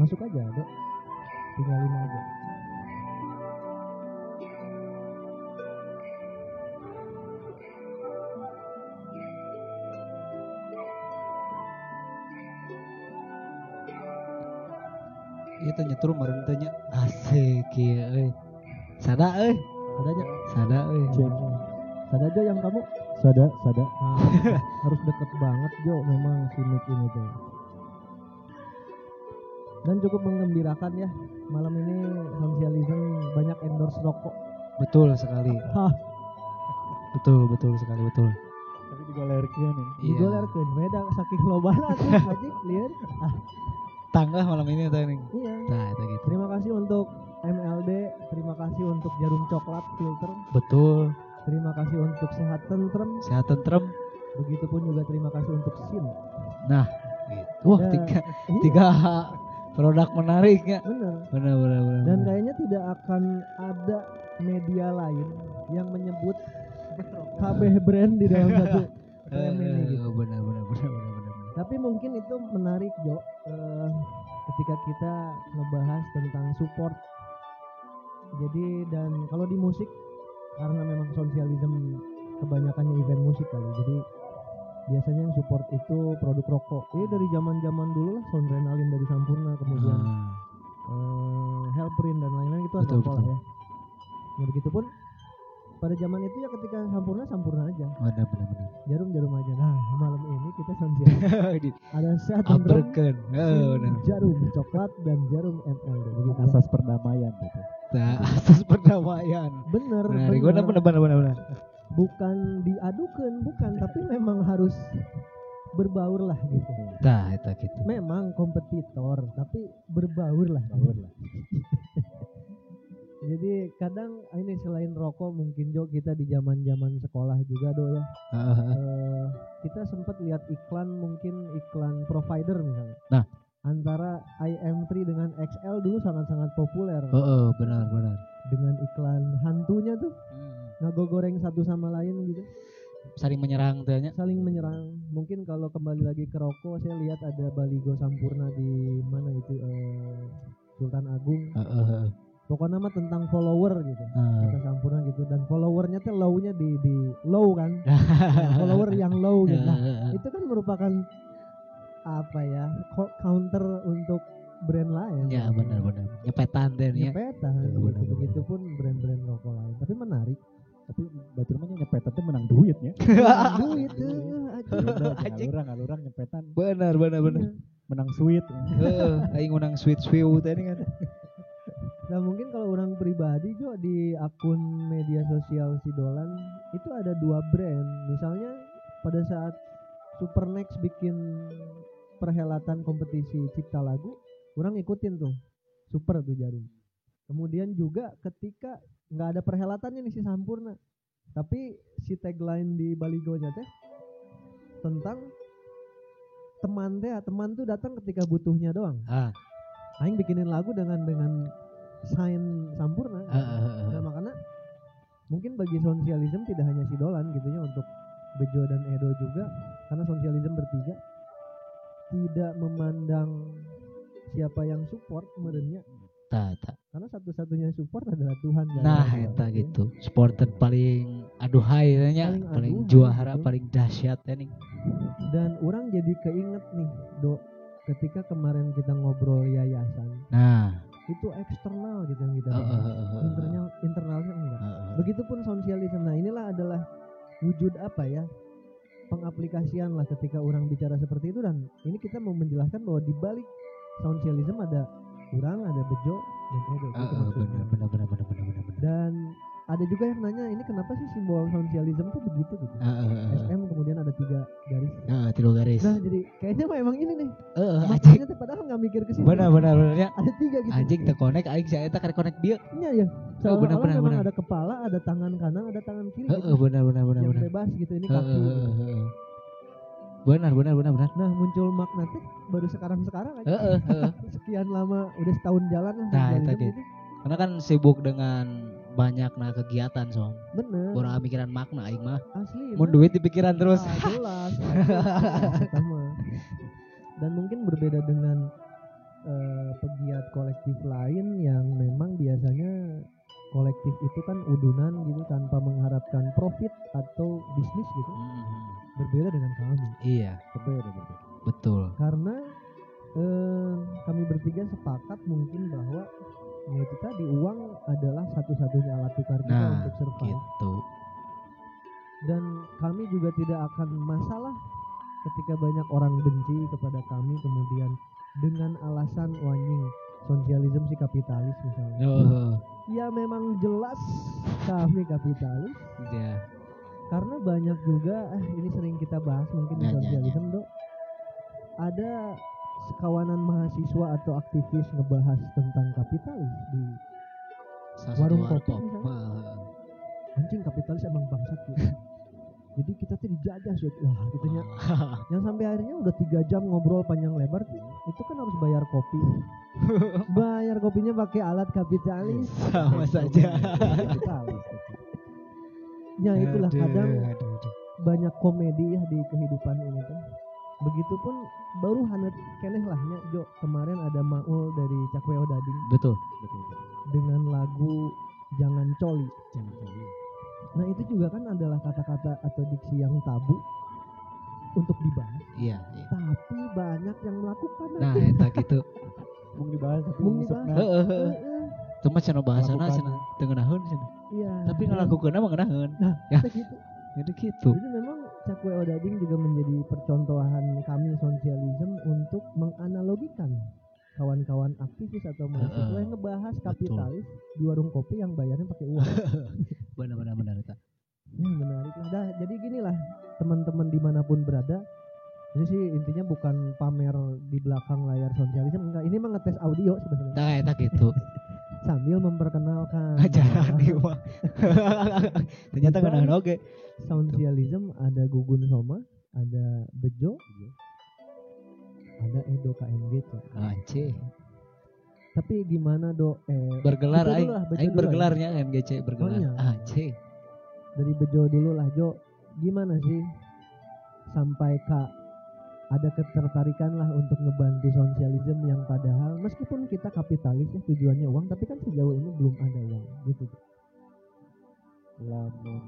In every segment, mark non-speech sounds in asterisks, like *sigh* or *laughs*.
masuk aja dok tinggalin aja Itu nyetrum meureun teh nya. Asik kieu euy. Sada euy. adanya Sada euy. cek sada aja yang kamu Sada, sada. Nah, harus deket banget Jo memang si Nick ini tuh dan cukup menggembirakan ya malam ini sosialism banyak endorse rokok Betul sekali. *laughs* Betul, betul sekali, betul. Tapi digolerkeun nih. Iya. digolerkeun beda saking lobana tuh *laughs* anjing liar ah Tangga malam ini teh ning. iya Nah, itu gitu. terima kasih untuk MLD terima kasih untuk jarum coklat filter Betul. terima kasih untuk sehat tentrem Sehat tentrem. begitupun juga terima kasih untuk SIM Nah, gitu. Wah, Dan- tiga Iya, tiga produk menarik ya. bener Benar, benar, benar. dan benar. kayaknya tidak akan ada media lain yang menyebut KB brand di dalam satu *laughs* ini gitu. Benar, benar, benar, benar, benar. Tapi mungkin itu menarik Jo eh, ketika kita ngebahas tentang support. Jadi dan kalau di musik karena memang sosialism kebanyakannya event musik kali. Jadi biasanya yang support itu produk rokok. Ya dari zaman-zaman dulu lah Soundrenalin dari Sampurna kemudian Ah, eh, Hellprint dan lain-lain itu Betul, lah betul. ya. Ya begitupun pada zaman itu ya ketika Sampurna Sampurna aja, benar, benar, benar. jarum jarum aja. Nah malam ini kita Di *laughs* ada sehat Aberken. Oh, benar. jarum coklat dan jarum MLD begitu. Asas perdamaian gitu. Nah, *laughs* asas perdamaian. bener Menarik, bener. benar, benar, benar, benar, benar. Bukan diadukan bukan tapi memang harus berbaur lah gitu Nah, itu gitu. memang kompetitor tapi berbaur lah Baur lah. *laughs* jadi kadang ini selain rokok mungkin Jo kita di zaman zaman sekolah juga do ya. Eh, kita sempat lihat iklan mungkin iklan provider misalnya Nah. antara IM3 dengan XL dulu sangat-sangat populer Oh, oh, benar, benar. dengan iklan hantunya tuh Hmm. Ngago goreng satu sama lain gitu Saling menyerang teh nya. saling menyerang mungkin kalau kembali lagi ke rokok saya lihat ada baligo sampurna di mana itu eh, Sultan Agung Heeh, heeh. pokoknya mah tentang follower gitu Ah. kita sampurna gitu dan followernya tuh low-nya di di low kan *laughs* Nah, follower yang low gitu nah, itu kan merupakan apa ya co- counter untuk brand lain Ya, benar, benar. Nyepetan teh nya. nyepetan Ya, gitu. benar. begitupun brand-brand rokok lain tapi menarik Tapi batur mah nyepetan teh menang duitnya. duit *laughs* tuh Anjing. Alurang, alurang nyepetan Benar, benar, benar. menang sweet. Heeh, aing menang sweet sweet tadi kan. Nah mungkin kalau orang pribadi Jo di akun media sosial si Dolan itu ada dua brand. Misalnya pada saat Super Next bikin perhelatan kompetisi cipta lagu, orang ikutin tuh Super tuh jarum. Kemudian juga ketika nggak ada perhelatannya nih si Sampurna, tapi si tagline di baligonya teh tentang teman teh, teman tuh datang ketika butuhnya doang. Ah, Aing bikinin lagu dengan dengan sign Sampurna. heeh, heeh. Nah makanya mungkin bagi sosialism tidak hanya si Dolan gitu ya untuk Bejo dan Edo juga karena sosialism bertiga tidak memandang siapa yang support merenya Tah, tah. Karena satu-satunya support adalah Tuhan dan Nah, Allah, eta ya. gitu. Supporter paling aduhai teh nya, Paling paling aduhai, juara, betul. paling dahsyat teh nih. dan orang jadi keinget nih do ketika kemarin kita ngobrol yayasan Nah, itu eksternal gitu yang kita bahas. heeh, heeh. internal internalnya enggak Heeh. Begitupun sosialisme. Nah, inilah adalah wujud apa ya? Pengaplikasian lah ketika orang bicara seperti itu dan ini kita mau menjelaskan bahwa di balik sosialisme ada orang, ada bejo benar, benar, benar, benar, benar, benar. Dan ada juga yang nanya ini kenapa sih simbol sosialisme tuh begitu gitu. Heeh, heeh, heeh. SM kemudian ada tiga garis. Heeh, tilu garis. Nah, jadi kayaknya mah emang ini nih. Heeh, anjing. Makanya tuh padahal nggak mikir ke situ. Benar, benar, benar ya. Ada tiga gitu. Anjing teu connect aing saya eta karek connect dia. Iya ya. Oh, benar, benar, benar. ada kepala, ada tangan kanan, ada tangan kiri. Heeh, gitu. benar, benar, benar, yang benar. bebas gitu ini Heeh, kaku. gitu. heeh, heeh. Benar, benar, benar, benar. Nah muncul makna teh baru sekarang-sekarang aja. Heeh, heeh. *laughs* Sekian lama udah setahun jalan lah. Nah, itu. Karena kan sibuk dengan banyaknya kegiatan soal. Bener. Orang mikiran makna aing mah. Asli. Nah. duit di pikiran terus. Ah, jelas. *laughs* Mah. Dan mungkin berbeda dengan eh, pegiat kolektif lain yang memang biasanya kolektif itu kan udunan gitu tanpa mengharapkan profit atau bisnis gitu Mhm. Berbeda dengan kami Iya, Berbeda berbeda. betul. karena eh, kami bertiga sepakat mungkin bahwa ya itu tadi uang adalah satu-satunya alat tukar kita Nah, untuk survive gitu. dan kami juga tidak akan masalah ketika banyak orang benci kepada kami kemudian dengan alasan wanjing sosialisme si kapitalis misalnya Oh, ya memang jelas kami kapitalis iya. Karena banyak juga eh, ini sering kita bahas mungkin di Ya, ya, sosialisme dok. Ada sekawanan mahasiswa atau aktivis ngebahas tentang kapitalis di Salah Warung kopi. anjing kapitalis emang bangsat gitu *laughs* jadi kita tuh dijajah sih lah gitunya *laughs* yang sampai akhirnya udah tiga jam ngobrol panjang lebar tuh itu kan harus bayar kopi. *laughs* Bayar kopinya pakai alat kapitalis. Sama saja. Kapitalis. Ya itulah Aduh, kadang aduh, aduh. banyak komedi ya di kehidupan ini tuh begitupun baru hanet keneh lah nya Jo kemarin ada Maul dari Cakweo Dading Betul. Betul, betul. dengan lagu Jangan Coli Jangan coli. nah itu juga kan adalah kata-kata atau diksi yang tabu untuk dibahas Iya, iya. tapi banyak yang melakukan Nah, eta gitu. Mung dibahas tapi Mung dibahas. Heeh, heeh. Itu mah cenah bahasana cenah teu ngeunaheun cenah. Iya Tapi ngalakukeun mah ngeunaheun. nah Ya. gitu Jadi gitu. Jadi memang Cakwe Odading juga menjadi percontohan kami sosialisme untuk menganalogikan kawan-kawan aktivis atau mahasiswa Heeh. yang ngebahas kapitalis di warung kopi yang bayarnya pakai uang. Benar-benar *laughs* benar ya, menarik lah. Dah, jadi gini lah teman-teman di mana pun berada. Ini sih intinya bukan pamer di belakang layar sosialisme enggak. Ini mah ngetes audio sebenarnya Nah, eta gitu. *laughs* sambil memperkenalkan bahwa ieu mah. Ternyata ngeunaheun oge. Sosialisme ada Gugun Soma, ada Bejo, ada Edo KMG tuh. Tapi gimana do eh Bergelar aing. Aing bergelarnya MGC bergelar. Oh, iya. Dari Bejo dulu lah Jo. Gimana sih sampai kak ada ketertarikan lah untuk ngebantu sosialisme yang padahal meskipun kita kapitalis ya tujuannya uang tapi kan sejauh ini belum ada uang gitu. lamun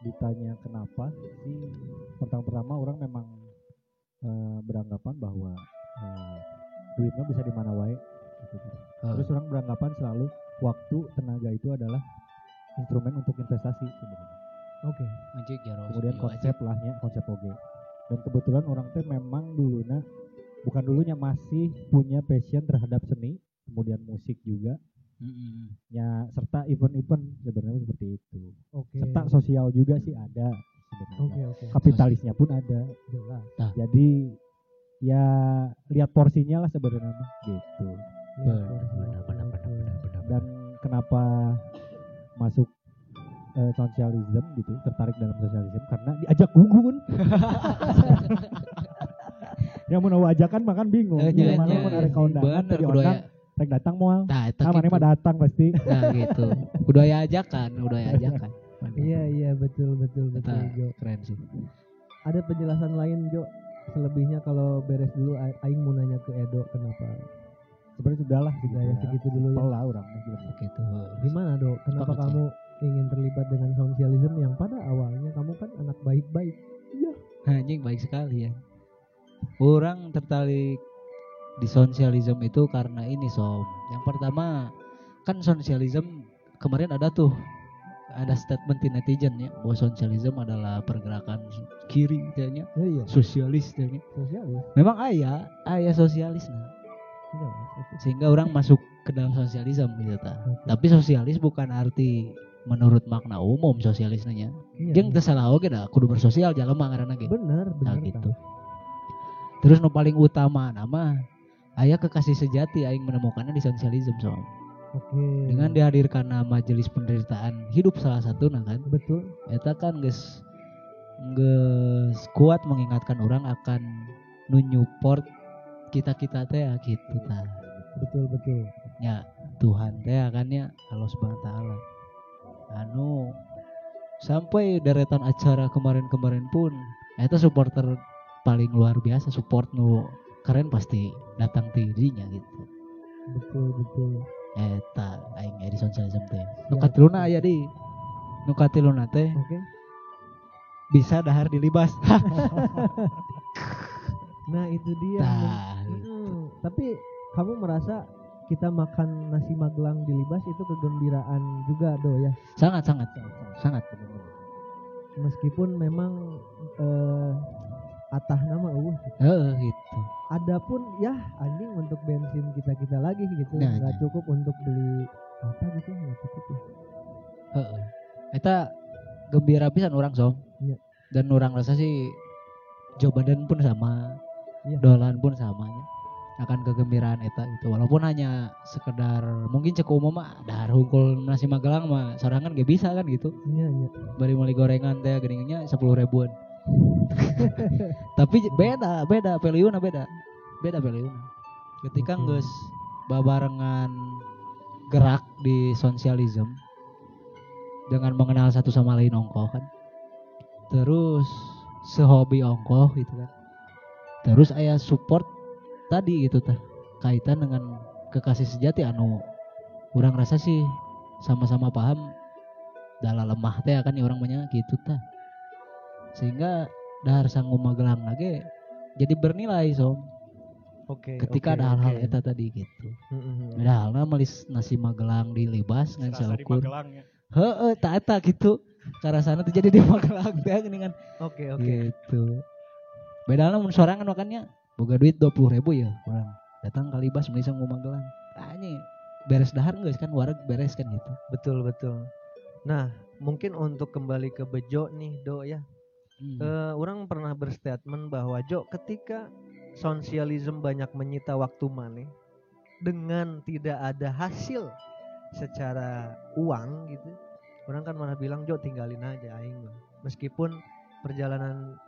ditanya kenapa sih pertama-pertama orang memang eh, beranggapan bahwa eh, duit mah bisa di mana wae gitu. Terus orang beranggapan selalu waktu tenaga itu adalah instrumen untuk investasi sebenarnya Oke. Jaro. kemudian konsep lahnya konsep oge dan kebetulan orang teh memang dulunya bukan dulunya masih punya passion terhadap seni kemudian musik juga Mm-mm. ya serta event-event sebenarnya seperti itu Oke. serta sosial juga sih ada sebenarnya Oke oke. kapitalisnya pun ada Jelas. jadi ya lihat porsinya lah sebenarnya gitu Ya, Benar, porsi. benar, benar, Oke. benar, benar, benar. dan kenapa masuk eh, sosialisme gitu tertarik dalam sosialisme karena diajak gugun *laughs* ya mau ajakan makan bingung Iya, nya, mana mau narik Bener, tadi kudu orang rek datang moal Nah, nah mana gitu. mah datang pasti Nah, gitu. Kudu aya ajakan, kudu aya ajakan. Iya iya betul betul betul Eta Jo. keren sih. Ada penjelasan lain Jo. Selebihnya kalau beres dulu Aing mau nanya ke Edo kenapa sebenarnya sudah lah sudah ya segitu dulu ya. Lah orang gitu. Gitu. Gimana dok? Kenapa Sepakat kamu ingin terlibat dengan sosialisme yang pada awalnya kamu kan anak baik-baik? Anjing baik sekali ya. Orang tertarik di sosialisme itu karena ini som. Yang pertama kan sosialisme kemarin ada tuh ada statement di netizen ya bahwa sosialisme adalah pergerakan kiri katanya Oh iya, sosialis katanya. sosialis. Memang ayah ayah sosialis nah. Iya, sehingga orang masuk ke dalam sosialisme gitu ta. Tapi sosialis bukan arti menurut makna umum sosialisnya. Iya, Jeung teu salah oge dah kudu bersosial jalema ngaranna ge. benar, Nah, benar. gitu. Terus nu paling utama nama aya kekasih sejati aing menemukannya di sosialisme so. Oke. Dengan dihadirkan majelis penderitaan hidup salah satu nah kan. betul. Eta kan geus geus kuat mengingatkan orang akan nu nyupport kita-kita teh ya gitu tah. Betul betul. Ya Tuhan teh kan ya Allah Subhanahu wa taala. Anu sampai deretan acara kemarin-kemarin pun eta supporter paling luar biasa support nu keren pasti datang tidinya gitu. betul betul. Eta aing aya di sosialisme teh nu Ya, katiluna aya di? Nu katiluna teh. Oke. Bisa dahar dilibas *laughs* nah itu dia. Mm-mm. tapi kamu merasa kita makan nasi magelang di libas itu kegembiraan juga do ya sangat sangat sangat meskipun memang eh, atah nama uh Heeh gitu adapun ya anjing untuk bensin kita kita lagi gitu Nah, nggak nah. cukup untuk beli apa gitu nggak cukup ya Heeh. Eta gembira pisan orang som. Iya. Dan orang rasa sih jawaban pun sama, Iya. dolan pun samanya akan kegembiraan eta itu walaupun hanya sekedar mungkin cek umum mah dahar hungkul nasi magelang mah sorangan gak bisa kan gitu. Iya iya. Bari meli gorengan teh geningnya sepuluh ribuan. *laughs* Tapi beda beda peliuna beda. Beda peliuna. Ketika Oke. geus babarengan gerak di sosialisme dengan mengenal satu sama lain ongkoh kan. Terus sehobi ongkoh gitu kan. Terus ayah support tadi gitu tah kaitan dengan kekasih sejati anu kurang rasa sih sama-sama paham. Dalam lemah teh kan orang banyak gitu tah sehingga dahar sanggup magelang lagi jadi bernilai som. Oke ketika oke, ada hal-hal oke. eta tadi gitu. Mm-mm. beda halnya melis nasi magelang di libas ngan Magelang ya. heeh tak eta gitu. Karena sana tuh jadi di magelang teh gini kan oke oke. gitu. Beda halnya mun sorangan makannya boga duit dua puluh ribu ya orang datang ke libas beli sanggup magelang. Ini beres dahar nggak kan wareg beres kan gitu. Betul betul. Nah mungkin untuk kembali ke bejo nih do ya. Hmm. Eh, orang pernah berstatement bahwa Jo ketika sosialisme banyak menyita waktu mana dengan tidak ada hasil secara uang gitu orang kan malah bilang Jo tinggalin aja aing mah meskipun perjalanan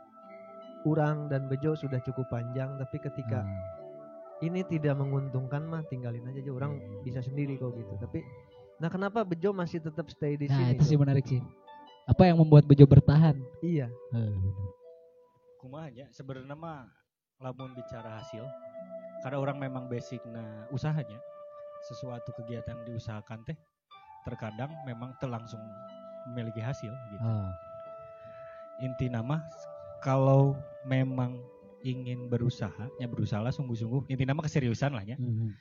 orang dan Bejo sudah cukup panjang tapi ketika Hmm. ini tidak menguntungkan mah tinggalin aja Jo orang bisa sendiri kok gitu tapi nah kenapa Bejo masih tetap stay di nah sini itu sih menarik sih apa yang membuat bejo bertahan iya. Kumanya sebenarnya mah lamun bicara hasil karena orang memang basicnya usahanya sesuatu kegiatan diusahakan teh terkadang memang terlangsung memiliki hasil gitu. Ah. Inti nama kalau memang ingin berusaha, ya berusaha lah sungguh-sungguh. Inti nama keseriusan lah ya. Mhm.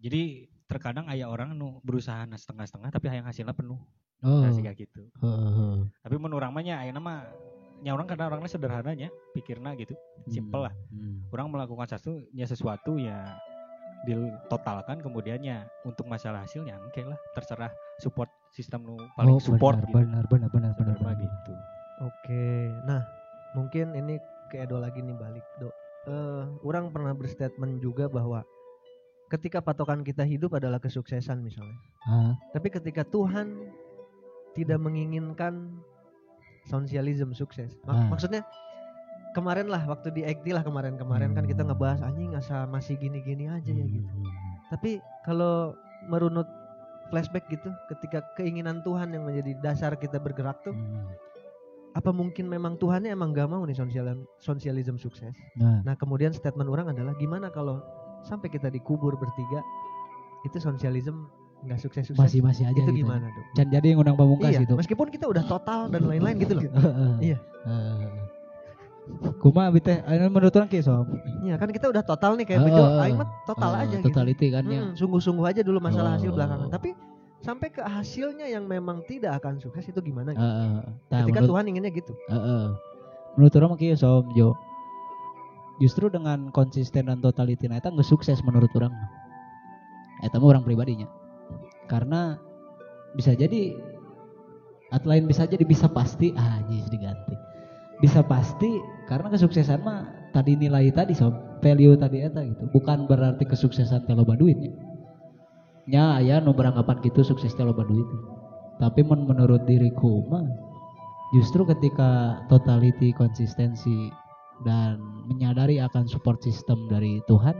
Jadi terkadang ayah orang nu berusaha setengah-setengah tapi hayang hasilnya penuh. Oh. Nah, gitu. Heeh. Tapi menurut orang mah nya aya nama nya orang karena orangnya sederhananya pikirna gitu. Simple lah. Hmm. Orang melakukan sesuatu ya sesuatu ya ditotalkan kemudiannya untuk masalah hasilnya oke lah terserah support sistem nu paling Oh, support benar, gitu. benar, benar, benar, benar, Sebenarnya benar. gitu. Oke, nah mungkin ini ke Edo lagi nih balik do. Eh, orang pernah berstatement juga bahwa ketika patokan kita hidup adalah kesuksesan misalnya, Ah, tapi ketika Tuhan tidak menginginkan sosialisme sukses, Mak- Ah. maksudnya kemarin lah waktu di ACT lah kemarin-kemarin kan kita Hmm. ngebahas anjing asal masih gini-gini aja ya gitu. hmm, Tapi kalau merunut flashback gitu, ketika keinginan Tuhan yang menjadi dasar kita bergerak tuh hmm. Apa mungkin memang Tuhannya emang gak mau nih sosialisme, sosialisme sukses. Nah, Nah kemudian statement orang adalah gimana kalau sampai kita dikubur bertiga itu sosialisme nggak sukses sukses masih masih aja itu gitu. gimana dong? Can jadi yang undang pamungkas Iya, gitu. meskipun kita udah total dan lain-lain gitu loh. *laughs* Iya. Kuma anu menurut orang kieu som. Iya kan kita udah total nih kayak Oh, bejo, aing mah total Eh, aja gitu. Totality kan ya. Hmm, sungguh-sungguh aja dulu masalah hasil Oh. belakangan. Tapi sampai ke hasilnya yang memang tidak akan sukses itu gimana? gitu? Heeh. Tah, Ketika menurut- Tuhan inginnya gitu. Heeh. Menurut orang kieu som Jo. Justru dengan konsisten dan totality nah eta geus sukses menurut orang. Eta mah orang pribadinya. Karena bisa jadi atau lain bisa jadi bisa pasti ah anjing diganti. Bisa pasti karena kesuksesan mah tadi nilai tadi sob value tadi eta gitu. Bukan berarti kesuksesan loba duitnya. Nya aya nu beranggapan gitu sukses teh loba duit. Tapi men menurut diriku mah justru ketika totality konsistensi dan menyadari akan support system dari Tuhan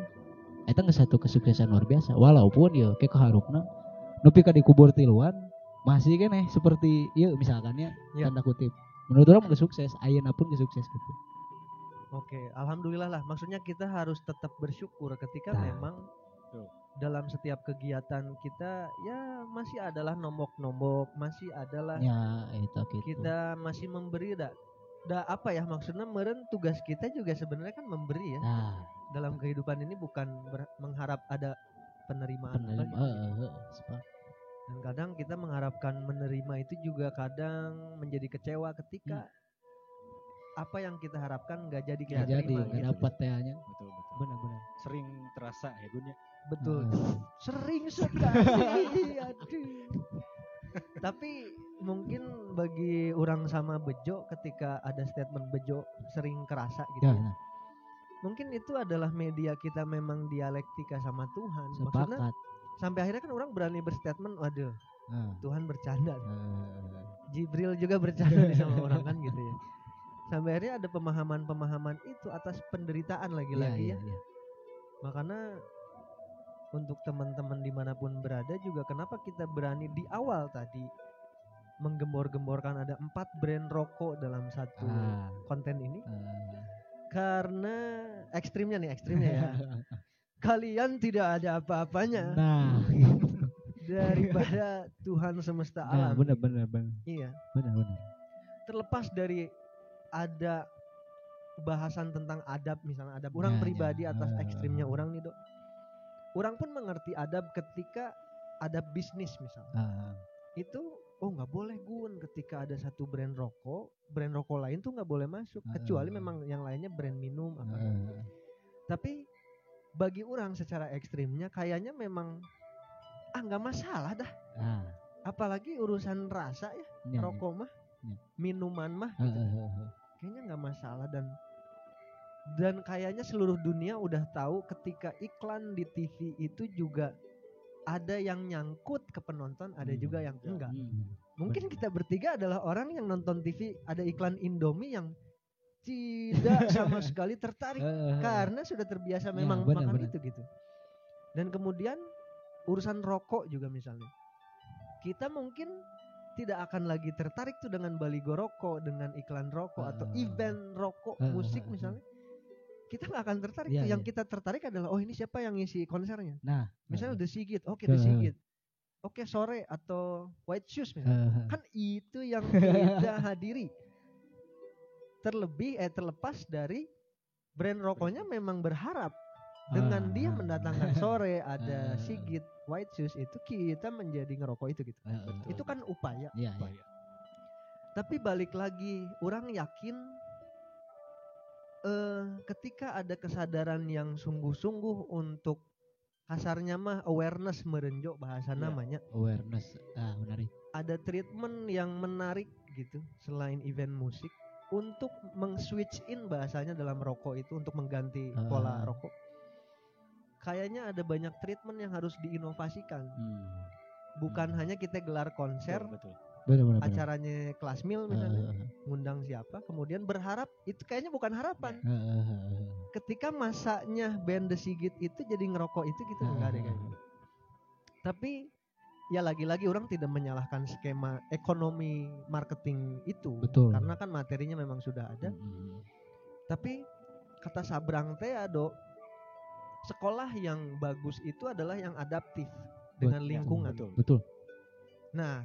itu nggak satu kesuksesan luar biasa walaupun ya kayak keharupna nepi ka dikubur tiluan masih kan eh seperti ya misalkan ya tanda kutip menurut orang nggak sukses ayeuna pun nggak sukses gitu Oke, alhamdulillah lah. Maksudnya kita harus tetap bersyukur ketika Nah. memang dalam setiap kegiatan kita ya masih adalah nombok-nombok, masih adalah Ya, itu gitu. kita masih memberi da, da apa ya maksudnya meren tugas kita juga sebenarnya kan memberi ya Nah, dalam kehidupan ini bukan ber- mengharap ada penerimaan apa penerima, gitu. eh, eh, eh, sepa- dan kadang kita mengharapkan menerima itu juga kadang menjadi kecewa ketika apa yang kita harapkan nggak jadi kita nggak jadi, terima nggak gitu. dapat tehnya. betul betul Benar-benar. sering terasa ya Gun ya betul. Heeh. sering sekali. Aduh. Tapi mungkin bagi orang sama bejo ketika ada statement bejo sering kerasa gitu Ya, ya. nah, mungkin itu adalah media kita memang dialektika sama Tuhan. Maksudnya sepakat. sampai akhirnya kan orang berani berstatement waduh Nah, Tuhan bercanda. Eh, Jibril juga bercanda nih sama orang kan gitu ya. Sampai akhirnya ada pemahaman-pemahaman itu atas penderitaan lagi-lagi iya, ya. iya. makanya untuk teman-teman di mana pun berada juga kenapa kita berani di awal tadi menggembor-gemborkan ada empat brand rokok dalam satu Ah, konten ini? Eh, karena ekstrimnya nih ekstrimnya ya. *laughs* Kalian tidak ada apa-apanya. Nah, *laughs* daripada Tuhan semesta nah, alam. benar benar benar. iya. Benar benar. terlepas dari ada bahasan tentang adab misalnya adab orang Ya, pribadi ya. atas ekstrimnya orang nih dok orang pun mengerti adab ketika ada bisnis misalnya. Ah, itu oh nggak boleh gun ketika ada satu brand rokok brand rokok lain tuh nggak boleh masuk Eh, kecuali memang yang lainnya brand minum apa eh, tapi bagi orang secara ekstrimnya kayaknya memang ah nggak masalah dah. Ah, apalagi urusan rasa ya iya, iya. rokok mah Ya. minuman mah gitu. kayaknya nggak masalah dan dan kayaknya seluruh dunia udah tahu ketika iklan di TV itu juga ada yang nyangkut ke penonton, ada Hmm. juga yang Ya. enggak. Hmm. Mungkin kita bertiga adalah orang yang nonton TV ada iklan Indomie yang tidak *laughs* sama sekali tertarik karena sudah terbiasa Ya, memang benar, makan benar. itu gitu. Dan kemudian urusan rokok juga misalnya. Kita mungkin tidak akan lagi tertarik tuh dengan baligo rokok, dengan iklan rokok atau Ah. event rokok Ah, musik misalnya. Kita nggak akan tertarik tuh. Yang iya. kita tertarik adalah oh ini siapa yang ngisi konsernya. Nah, Misalnya eh, The Sigit, oke The Ah. Sigit. Oke sore atau White Shoes misalnya. eh. Kan itu yang *laughs* kita hadiri. Terlebih eh terlepas dari brand rokoknya memang berharap dengan dia Ah. mendatangkan sore ada Ah. Sigit White Shoes itu kita menjadi ngerokok itu gitu. Eh, Itu kan upaya. Iya, iya. Upaya. Tapi balik lagi, orang yakin eh ketika ada kesadaran yang sungguh-sungguh untuk kasarnya mah awareness merenjok bahasa Iya. namanya. awareness. Ah, menarik. Ada treatment yang menarik gitu selain event musik untuk meng-switch in bahasanya dalam rokok itu untuk mengganti Ah. pola rokok. Kayaknya ada banyak treatment yang harus diinovasikan. Hmm. Bukan hanya kita gelar konser, betul, betul. Benar. benar. acaranya kelas mil misalnya, eh, ngundang siapa, kemudian berharap itu kayaknya bukan harapan. eh, eh, eh. Ketika masanya band The Sigit itu jadi ngerokok itu gitu enggak deh Ah. kayaknya. Tapi ya lagi-lagi orang tidak menyalahkan skema ekonomi marketing itu Betul. karena kan materinya memang sudah ada. Hmm. Tapi kata Sabrang teh ado sekolah yang bagus itu adalah yang adaptif dengan Betul, lingkungan. betul. Betul. Nah,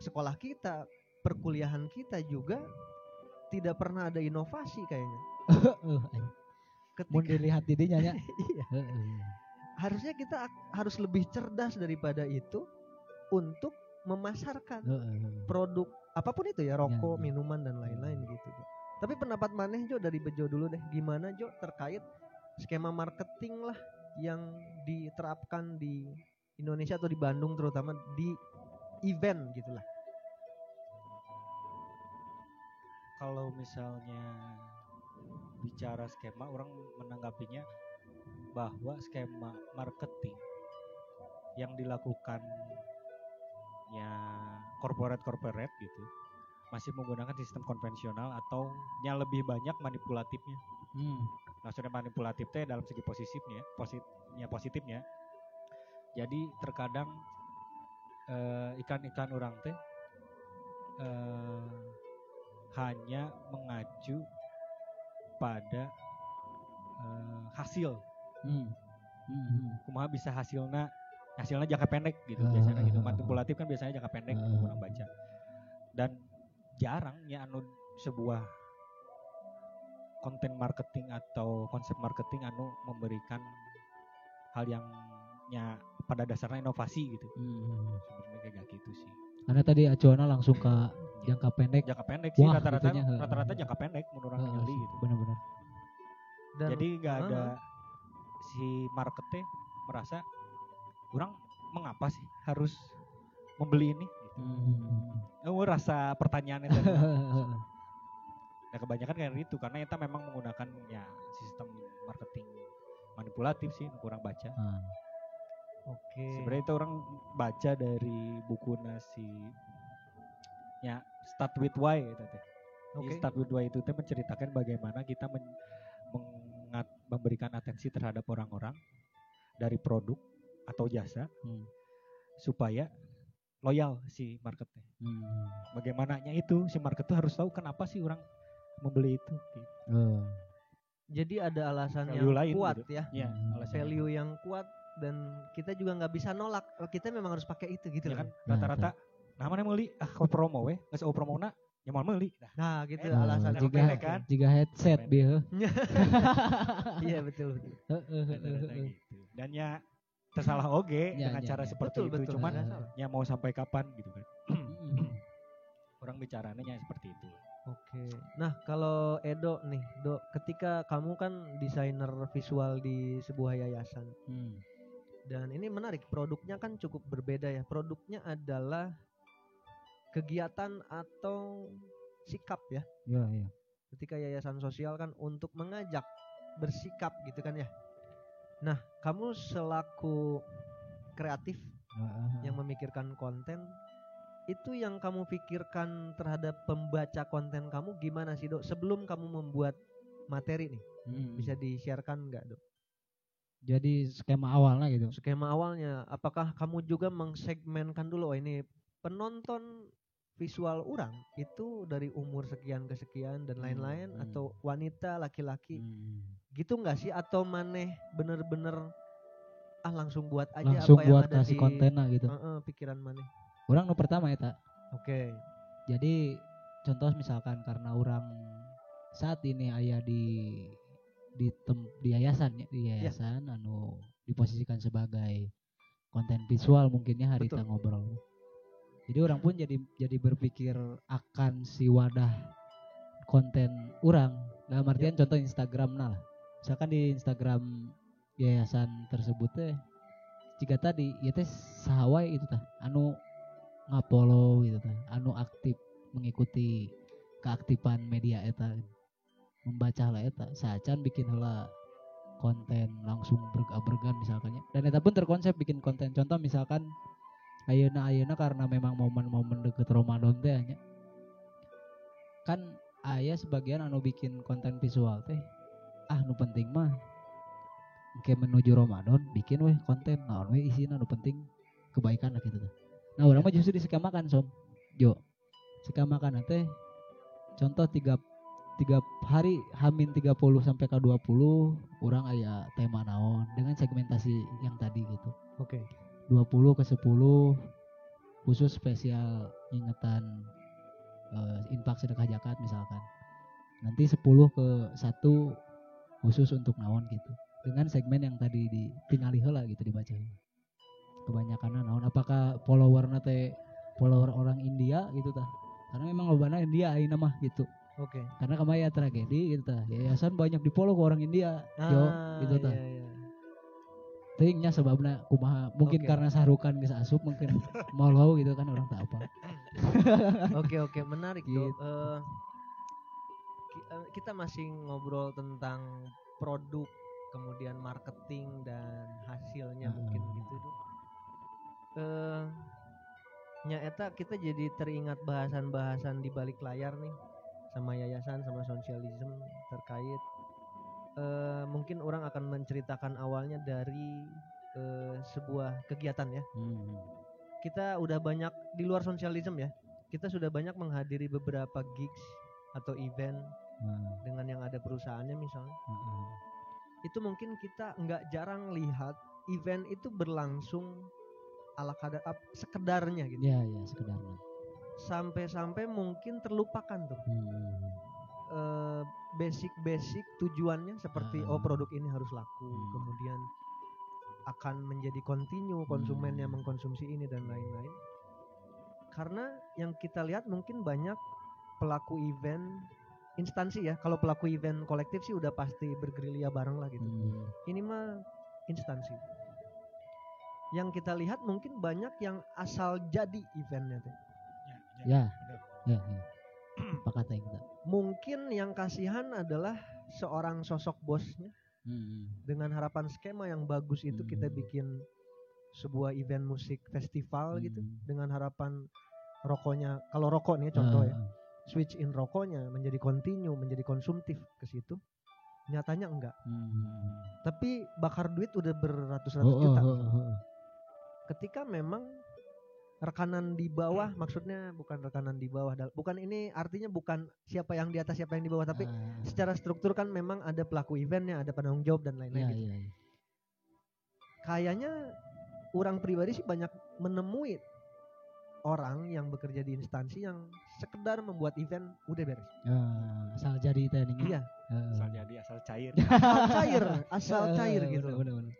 sekolah kita, perkuliahan kita juga tidak pernah ada inovasi kayaknya. *laughs* Ketika Mau dilihat didinya nya. *laughs* iya, eh. harusnya kita harus lebih cerdas daripada itu untuk memasarkan produk apa pun itu ya, rokok, Ya. minuman dan lain-lain gitu. Jo. Tapi pendapat maneh Jo dari Bejo dulu deh, gimana Jo terkait skema marketing lah yang diterapkan di Indonesia atau di Bandung terutama di event gitulah. Kalau misalnya bicara skema, orang menanggapinya bahwa skema marketing yang dilakukan ya corporate-corporate gitu masih menggunakan sistem konvensional atau yang lebih banyak manipulatifnya. Hmm. maksudnya manipulatif teh dalam segi positifnya positifnya positifnya jadi terkadang eh, ikan-ikan orang teh eh, hanya mengacu pada eh, hasil. Hmm. Hmm. kumaha bisa hasilnya hasilnya jangka pendek gitu Ah, biasanya gitu. ah, ah, manipulatif kan biasanya jangka pendek orang baca. Dan jarang ya anu sebuah konten marketing atau konsep marketing anu memberikan hal yang nya pada dasarnya inovasi gitu Hmm. sebenarnya kayak gitu sih Karena tadi acuannya langsung ke jangka pendek. jangka pendek sih Wah, rata-rata rata-rata jangka pendek menurut orang Heeh, nyali gitu Benar-benar. Dan jadi nggak ada si marketnya merasa orang mengapa sih harus membeli ini gitu. Hmm. Oh, rasa pertanyaannya tadi. Nah, *laughs* kebanyakan kayak gitu karena kita memang menggunakan ya sistem marketing manipulatif sih kurang baca. Ah. Oke. Sebenarnya itu orang baca dari buku nasi ya Start with Why gitu teh. Oke. Start with Why itu teh menceritakan bagaimana kita men- mengat- memberikan atensi terhadap orang-orang dari produk atau jasa Hmm. supaya loyal si marketnya. Hmm. Bagaimananya itu si market tuh harus tahu kenapa sih orang membeli itu. Gitu. Oh. Jadi ada alasan Value yang lain kuat gitu. ya. Ya, Hmm. alasannya. Value yang kuat dan kita juga nggak bisa nolak. Oh, kita memang harus pakai itu gitu Ya kan Nah, rata-rata nah mana meuli ah kau promo weh nggak usah promo na ya mau meuli nah, gitu Eh, alasan jika- kan? Jika headset dia. *laughs* Iya betul. *laughs* gitu. dan ya tersalah oge Ya, dengan ya, cara ya. seperti Betul, itu betul, cuman ya mau sampai kapan gitu kan *clears throat* orang bicaranya ya seperti itu Oke. Nah, kalau Edo nih, Do, ketika kamu kan desainer visual di sebuah yayasan Hmm. Dan ini menarik, produknya kan cukup berbeda ya. Produknya adalah kegiatan atau sikap ya. Ya, ya. Ketika yayasan sosial kan untuk mengajak bersikap gitu kan ya. Nah, kamu selaku kreatif Ah, yang memikirkan konten itu yang kamu pikirkan terhadap pembaca konten kamu gimana sih dok sebelum kamu membuat materi nih Hmm. bisa di-sharekan nggak dok Jadi skema awalnya gitu. skema awalnya apakah kamu juga mengsegmenkan dulu oh ini penonton visual orang itu dari umur sekian ke sekian dan lain-lain hmm. atau wanita laki-laki Hmm. gitu nggak sih atau maneh bener-bener ah langsung buat aja Langsung apa yang buat ada kasih di kontennya gitu. Heeh, pikiran maneh Orang nu pertama ya tak. oke Jadi contoh misalkan karena orang saat ini ayah di di tem, di yayasan ya, di yayasan anu diposisikan sebagai konten visual mungkinnya hari kita ngobrol. Jadi orang pun jadi jadi berpikir akan si wadah konten orang. Dalam artian contoh Instagram nah lah. Misalkan di Instagram yayasan tersebut teh jika tadi ya teh sahawai itu tah. Anu ngapolo gitu tah. Anu aktif mengikuti keaktifan media eta membaca lah eta sacan bikin heula konten langsung bergan misalkannya. Dan eta pun terkonsep bikin konten. Contoh misalkan ayeuna ayeuna karena memang momen-momen deket Ramadan teh nya kan ayah sebagian anu bikin konten visual teh ah nu penting mah kayak menuju Ramadan bikin weh konten naon weh isina nu penting kebaikan lah gitu tuh nah orang mah justru disekamakan som. Jo sekamakan teh contoh tiga tiga hari hamin 30 sampai ke 20 orang aya tema naon dengan segmentasi yang tadi gitu. Oke. 20 ke 10 khusus spesial ingetan eh, infak sedekah zakat misalkan. Nanti 10 ke 1 khusus untuk naon gitu. Dengan segmen yang tadi ditingali heula gitu dibaca kebanyakan naon apakah follower teh follower orang India gitu tah? Karena memang lobana India ayeuna mah gitu oke karena kemarin tragedi gitu tah yayasan banyak di follow ke orang India Ah, gitu tah iya, iya. Tingnya sebabnya kumaha mungkin Oke. karena sarukan geus asup mungkin *laughs* mau gitu kan orang tak apa. *laughs* Oke oke menarik Gitu. dok. Eh, ki- eh, kita masih ngobrol tentang produk, kemudian marketing dan hasilnya Heeh. mungkin gitu dok. Eh, nya eta kita jadi teringat bahasan-bahasan di balik layar nih sama yayasan sama sosialisme terkait eh, mungkin orang akan menceritakan awalnya dari eh, sebuah kegiatan ya Hmm. kita udah banyak di luar sosialisme ya kita sudah banyak menghadiri beberapa gigs atau event Nah, dengan yang ada perusahaannya misalnya heeh. itu mungkin kita nggak jarang lihat event itu berlangsung ala kadar sekedarnya gitu Ya ya sekedarnya. Sampai-sampai mungkin terlupakan tuh Hmm. eh, basic-basic tujuannya seperti Ah. oh produk ini harus laku Hmm. kemudian akan menjadi kontinu konsumen yang Hmm. mengkonsumsi ini dan lain-lain karena yang kita lihat mungkin banyak pelaku event instansi ya kalau pelaku event kolektif sih udah pasti bergerilya bareng lah gitu Hmm. ini mah instansi yang kita lihat mungkin banyak yang asal jadi eventnya tuh Ya, Ya. Ya ya. Sepakat ya kita. mungkin yang kasihan adalah seorang sosok bosnya Hmm. dengan harapan skema yang bagus itu kita Hmm. bikin sebuah event musik festival gitu Hmm. dengan harapan rokoknya kalau rokok nih contoh ya Ah, switch in rokoknya menjadi continue menjadi konsumtif ke situ nyatanya enggak hmm. tapi bakar duit udah beratus-ratus Oh, oh, juta oh, oh, oh. ketika memang rekanan di bawah maksudnya bukan rekanan di bawah bukan ini artinya bukan siapa yang di atas siapa yang di bawah tapi Ah, secara struktur kan memang ada pelaku eventnya ada penanggung jawab dan ya, lain-lain gitu. ya, ya. kayaknya orang pribadi sih banyak menemui orang yang bekerja di instansi yang sekedar membuat event udah beres Ah, asal jadi training. iya Asal jadi asal cair. asal cair asal cair Eh, gitu bener, bener, bener.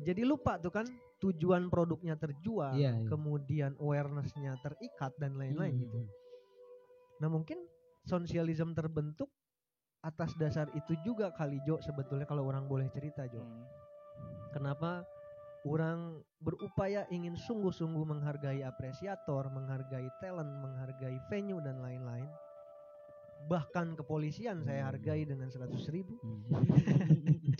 jadi lupa tuh kan tujuan produknya terjual Iya, iya. kemudian awarenessnya terikat dan lain-lain Hmm, gitu hmm, Nah mungkin sosialisme terbentuk atas dasar itu juga kali Jo sebetulnya kalau orang boleh cerita Jo. Hmm. Kenapa orang berupaya ingin sungguh-sungguh menghargai apresiator, menghargai talent, menghargai venue dan lain-lain. Bahkan kepolisian saya hargai dengan 100 ribu. hmm.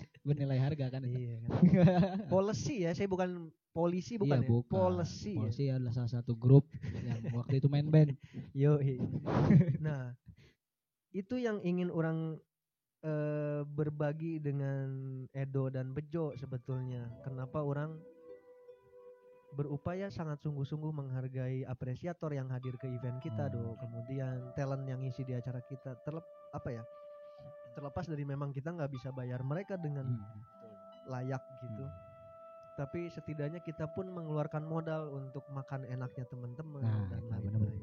*laughs* Bernilai harga kan. Iya kan. *laughs* Policy ya, saya bukan polisi bukan iya, ya. bukan. Policy. ya. Polisi adalah salah satu grup yang waktu itu main band. *laughs* Yo, nah, itu yang ingin orang eh, berbagi dengan Edo dan Bejo sebetulnya. Kenapa orang berupaya sangat sungguh-sungguh menghargai apresiator yang hadir ke event kita Hmm. do. Kemudian talent yang ngisi di acara kita terlep apa ya? Terlepas dari memang kita nggak bisa bayar mereka dengan Hmm. layak gitu. Tapi setidaknya kita pun mengeluarkan modal untuk makan enaknya teman-teman Nah, dan nah, lain-lain.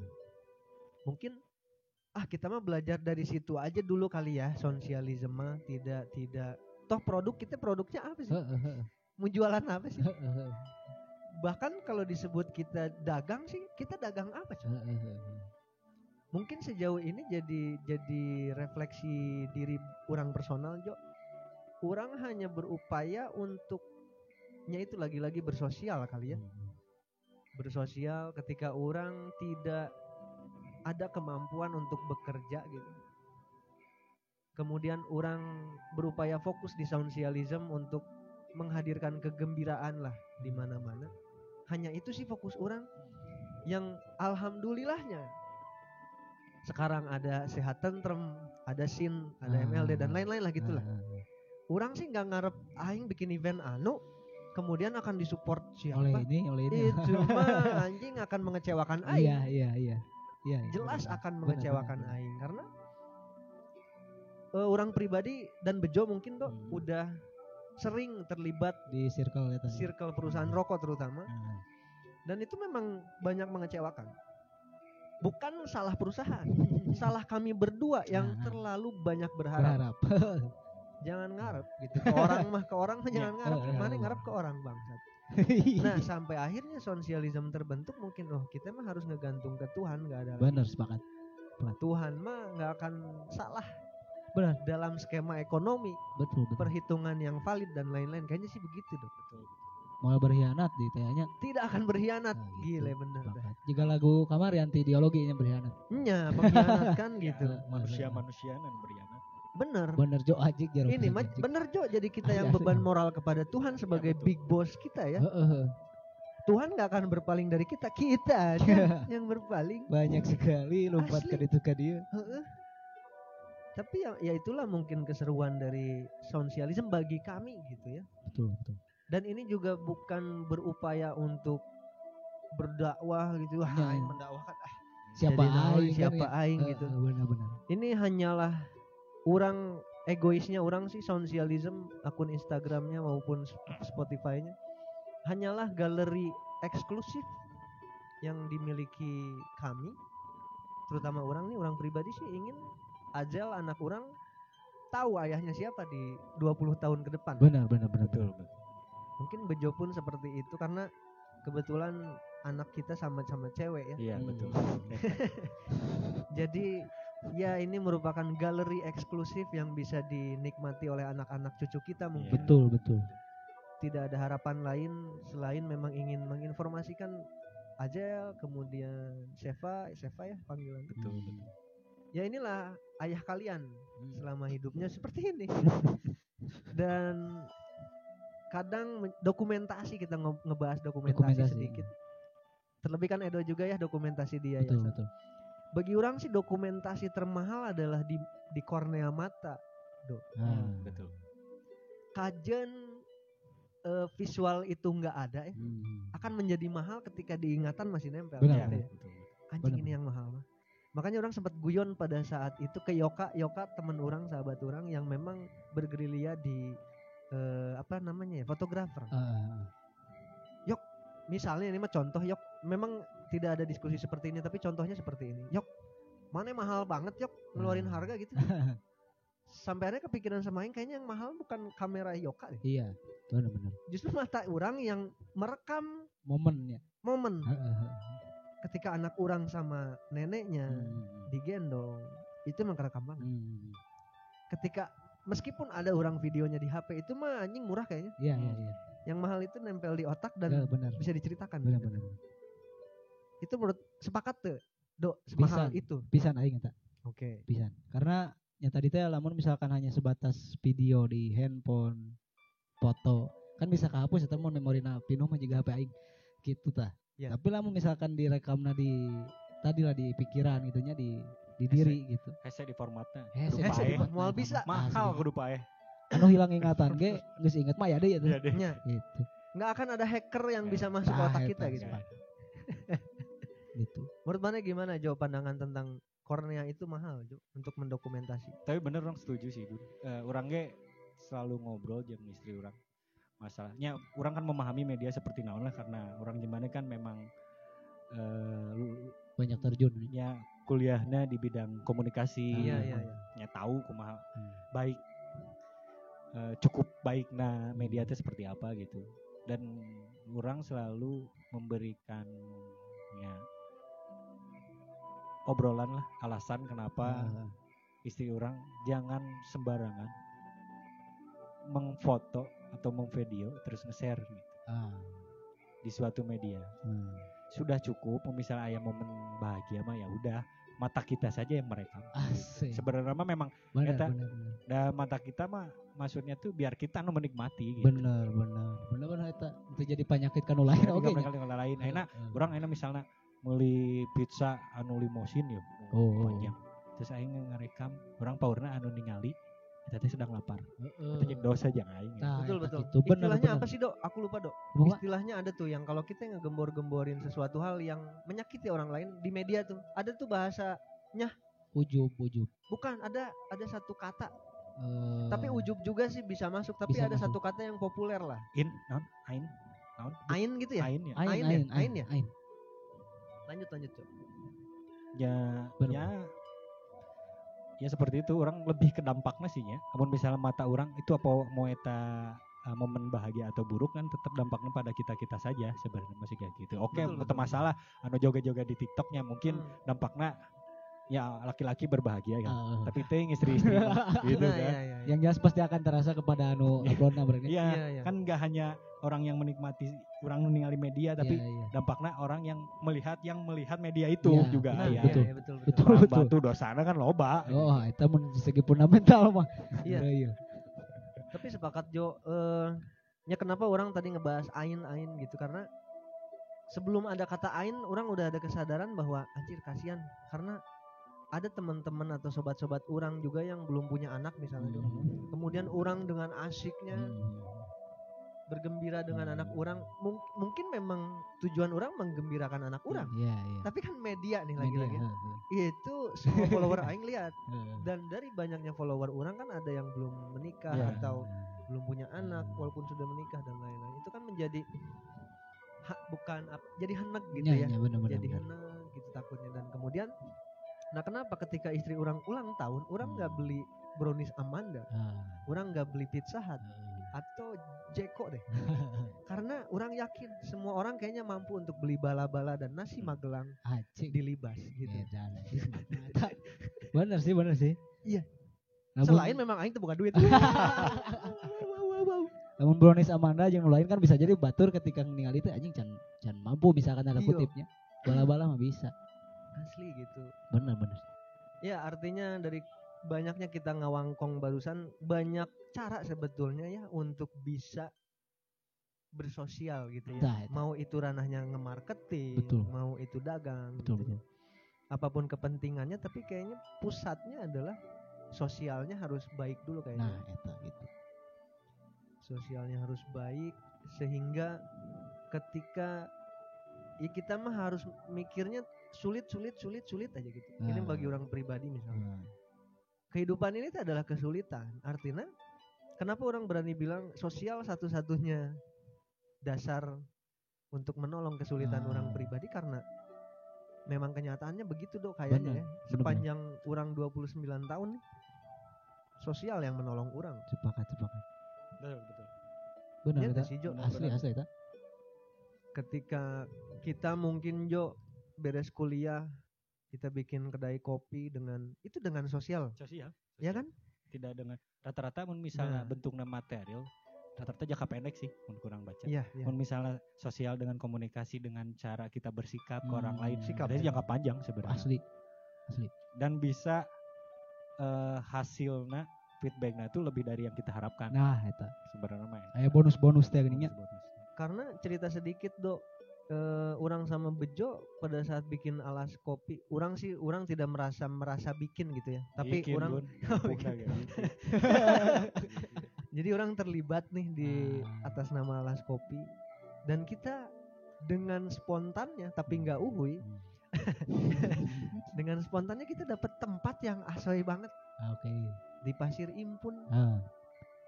Mungkin ah kita mah belajar dari situ aja dulu kali ya sosialisme tidak tidak toh produk kita produknya apa sih? Heeh, heeh, Mau jualan apa sih? Bahkan kalau disebut kita dagang sih, kita dagang apa sih? Mungkin sejauh ini jadi jadi refleksi diri orang personal Jo. Orang hanya berupaya untuknya itu lagi-lagi bersosial kali ya. Hmm. bersosial ketika orang tidak ada kemampuan untuk bekerja gitu. Kemudian orang berupaya fokus di sosialisme untuk menghadirkan kegembiraan lah di mana-mana. Hanya itu sih fokus orang yang alhamdulillahnya sekarang ada sehat tentrem, ada sin, ada. MLD dan lain-lain lah gitulah. Ah, ah, Orang sih nggak ngarep aing bikin event anu kemudian akan disupport siapa oleh ini, oleh ini. itu *laughs* mah anjing akan mengecewakan aing. Iya, iya, iya. Iya, iya, Jelas benar. akan mengecewakan aing karena eh, orang pribadi dan Bejo mungkin tuh Hmm. udah sering terlibat di circle itu. circle perusahaan rokok terutama Ah, dan itu memang banyak mengecewakan. Bukan salah perusahaan, *laughs* salah kami berdua yang Ah. terlalu banyak berharap. berharap. *laughs* Jangan ngarep gitu. Ke orang mah ke orang mah jangan ngarep. eh. ngarep ke orang bangsat. *laughs* Nah sampai akhirnya sosialisme terbentuk mungkin oh kita mah harus ngegantung ke Tuhan nggak ada. Benar sepakat. Tuhan mah nggak akan salah Benar. dalam skema ekonomi Betul, betul. perhitungan yang valid dan lain-lain kayaknya sih begitu dok Mau berkhianat di tanya. tidak akan berkhianat Nah, gitu. gile bener dah. Jika lagu kamar anti ideologinya berkhianat. nya pengkhianat kan *laughs* gitu Ya. Manusia-manusia nan berianat. bener Bener Jo Ajik jaro. ini mah bener Jo jadi kita yang Asli, beban asli. moral kepada Tuhan sebagai big boss kita ya. Tuhan nggak akan berpaling dari kita kita *laughs* aja yang berpaling Banyak sekali lompat ke itu ke dia. Heeh. tapi ya, ya itulah mungkin keseruan dari sosialisme bagi kami gitu ya Betul, betul. Dan ini juga bukan berupaya untuk berdakwah gitu wah Ya, aing ya. mendakwahkan ah Siapa aing kan siapa ya? aing gitu Benar-benar. ini hanyalah orang egoisnya orang sih Soundialism akun Instagramnya maupun Sp- Spotify-nya hanyalah galeri eksklusif yang dimiliki kami terutama orang nih orang pribadi sih ingin ajal anak orang tahu ayahnya siapa di 20 tahun ke depan Benar, benar, benar. betul betul mungkin Bejo pun seperti itu karena kebetulan anak kita sama-sama cewek ya iya Hmm. betul *laughs* jadi ya ini merupakan galeri eksklusif yang bisa dinikmati oleh anak-anak cucu kita mungkin Iya. Betul, betul. tidak ada harapan lain selain memang ingin menginformasikan Ajel kemudian Seva Seva ya panggilan betul betul ya inilah ayah kalian Hmm. selama hidupnya seperti ini *laughs* dan kadang men- dokumentasi kita nge- ngebahas dokumentasi, Dokumentasi. sedikit terlebih kan Edo juga ya dokumentasi dia Betul, ya betul. bagi orang sih dokumentasi termahal adalah di di kornea mata Ah. betul kajen eh, visual itu nggak ada ya Hmm. akan menjadi mahal ketika diingatan masih nempel Benar, ya. betul betul. anjing Benar. ini yang mahal mah makanya orang sempat guyon pada saat itu ke Yoka Yoka teman orang sahabat orang yang memang bergerilya di eh, apa namanya ya fotografer Ah, misalnya ini mah contoh Yok memang tidak ada diskusi seperti ini tapi contohnya seperti ini Yok mana yang mahal banget Yok ngeluarin Hmm. harga gitu *laughs* sampai akhirnya kepikiran sama Aing kayaknya yang mahal bukan kamera Yoka deh iya, benar, benar. justru mata orang yang merekam Momennya. momen Ah, ah, ah. ketika anak orang sama neneknya Hmm. digendong itu emang kerekam banget Hmm. ketika meskipun ada orang videonya di HP itu mah anjing murah kayaknya Iya, iya, iya. yang mahal itu nempel di otak Ya, dan benar. bisa diceritakan Benar, gitu. benar. itu menurut sepakat tuh do semahal Pisan. itu Pisan aing eta. oke pisan karena yang tadi teh lamun misalkan hanya sebatas video di handphone foto kan bisa kehapus eta mun memorina pinuh mah juga HP aing gitu tah Ya. tapi lamun misalkan direkamna di tadi lah di pikiran itunya di di diri gitu. hese di formatnya. Hese Hese paeh. di format. Moal bisa. mahal kudu paeh anu hilang ingatan ge geus inget mah ya deh Iya deh. Nya. Gitu. Nggak akan ada hacker yang bisa masuk ke Tah, otak kita gitu. *laughs* gitu. Menurut mana gimana jawab pandangan tentang kornea itu mahal Jo, untuk mendokumentasi? Tapi bener orang setuju sih Bun. Eh, orang ge selalu ngobrol jeung istri orang. Masalahnya orang kan memahami media seperti naon lah karena orang gimana kan memang eh lu- banyak terjun. Nya kuliahnya di bidang komunikasi. Iya iya iya. Nya tahu kumaha Hmm. baik eh, cukup baik nah media itu seperti apa gitu. Dan orang selalu memberikan ya obrolan lah alasan kenapa Ah, istri orang jangan sembarangan mengfoto atau memvideo terus nge-share gitu. Ah, di suatu media. Hmm. sudah cukup misalnya ayah momen bahagia mah ya udah mata kita saja yang merekam asik. Sebenarnya mah memang benar eta- benar benar. Dan mata kita mah maksudnya tuh biar kita nu menikmati gitu. Benar benar. Benar benar eta itu jadi penyakit kanu lain Ya, oke juga nya. kali lain. Enak Heeh. orang enak misalnya beli pizza anu limosin ya. Oh. panjang. Terus aing ngerekam orang powerna anu ningali kita teh sedang lapar Heeh. itu jadi dosa jangan aing ya. Nah, betul betul gitu. Bener, istilahnya bener. apa sih dok aku lupa dok istilahnya ada tuh yang kalau kita ngegembor-gemborin sesuatu hal yang menyakiti orang lain di media tuh ada tuh bahasa ujub ujub bukan ada ada satu kata Eh, tapi ujub juga sih bisa masuk tapi Bisa ada masuk. satu kata yang populer lah in non ain non ain gitu ya ain ya ain Ain ya? ain Ain ain ya? ain lanjut lanjut Cok. ya Bener. ya ya seperti itu orang lebih ke dampaknya sih ya namun misalnya mata orang itu apa mau eta uh, momen bahagia atau buruk kan tetap dampaknya pada kita kita saja sebenarnya masih kayak gitu oke Betul, betul. masalah anu joget-joget di tiktoknya mungkin Hmm. dampaknya ya laki-laki berbahagia kan Eh, tapi teh istri-istri *laughs* gitu Nah, kan iya, iya, iya. yang jelas pasti akan terasa kepada anu uploadna berarti Iya, Iya, iya. kan nggak hanya orang yang menikmati orang ningali media tapi Iya, iya. dampaknya orang yang melihat yang melihat media itu Iya, juga Nah, ya. iya, betul. iya, betul betul Betul. Orang batu dosana kan loba. oh itu mun segi fundamental mah Iya. iya tapi sepakat Jo eh ya kenapa orang tadi ngebahas ain ain gitu karena sebelum ada kata ain orang udah ada kesadaran bahwa anjir kasihan karena ada teman-teman atau sobat-sobat orang juga yang belum punya anak misalnya Jo. Hmm. kemudian orang dengan asiknya Hmm. bergembira dengan Hmm. anak orang mung- mungkin memang tujuan orang menggembirakan anak orang Iya, iya. tapi kan media nih lagi-lagi itu semua follower *laughs* aing lihat dan dari banyaknya follower orang kan ada yang belum menikah Iya. atau belum punya anak walaupun sudah menikah dan lain-lain itu kan menjadi hak bukan jadi henek gitu Iya, ya iya, bener, bener, jadi bener. henek gitu takutnya dan kemudian nah kenapa ketika istri orang ulang tahun orang nggak Hmm. beli brownies Amanda Ah, orang nggak beli pizza hut heeh. atau Jeko deh *laughs* karena orang yakin semua orang kayaknya mampu untuk beli bala-bala dan nasi magelang Acik. dilibas gitu Edan. Eta, *laughs* bener sih, bener sih. Iya. Namun, selain memang aing tuh bukan duit *laughs* namun brownies Amanda yang lain kan bisa jadi batur ketika ningali itu anjing can can mampu misalkan ada Iya. kutipnya. Bala-bala mah bisa. Asli gitu bener. Ya artinya dari banyaknya kita ngawangkong barusan banyak cara sebetulnya ya untuk bisa bersosial gitu ya. Nah, itu. Mau itu ranahnya nge-marketing, Betul. mau itu dagang Betul gitu betul. Apa pun kepentingannya tapi kayaknya pusatnya adalah sosialnya harus baik dulu kayaknya. Nah, eta gitu. Sosialnya harus baik sehingga ketika ya kita mah harus mikirnya sulit sulit sulit sulit aja gitu. Ini Nah. bagi orang pribadi misalnya. Hmm. kehidupan ini tuh adalah kesulitan. Artinya, kenapa orang berani bilang sosial satu-satunya dasar untuk menolong kesulitan Ah. orang pribadi karena memang kenyataannya begitu dok kayaknya Benar, ya. benar. Sepanjang orang 29 tahun nih, sosial yang menolong orang. Sepakat sepakat. Betul, betul. Bener eta. nggak sih Jo? Asli asli. Ketika kita mungkin Jo beres kuliah, kita bikin kedai kopi dengan itu dengan sosial, Sosial. ya kan? Tidak dengan rata-rata mun misalnya Nah. bentuknya material, rata-rata jangka pendek sih mun kurang baca. Iya, iya. Mun misalnya sosial dengan komunikasi dengan cara kita bersikap ke orang Hmm. lain, Sikap, ada ya. jangka panjang sebenarnya. Asli. Asli. Dan bisa eh, hasilnya feedbacknya itu lebih dari yang kita harapkan Nah, eta. sebenarnya mah. ya. Aya bonus-bonus teh. Bonus-bonus. karena cerita sedikit dok eh, orang sama Bejo pada saat bikin alas kopi orang sih orang tidak merasa merasa bikin gitu ya tapi Bikin, orang. *laughs* Oh, bikin. *laughs* jadi orang terlibat nih di Ah. atas nama alas kopi dan kita dengan spontannya tapi nggak uhui *laughs* dengan spontannya kita dapat tempat yang asoy banget Ah, Oke. di Pasir Impun Ah.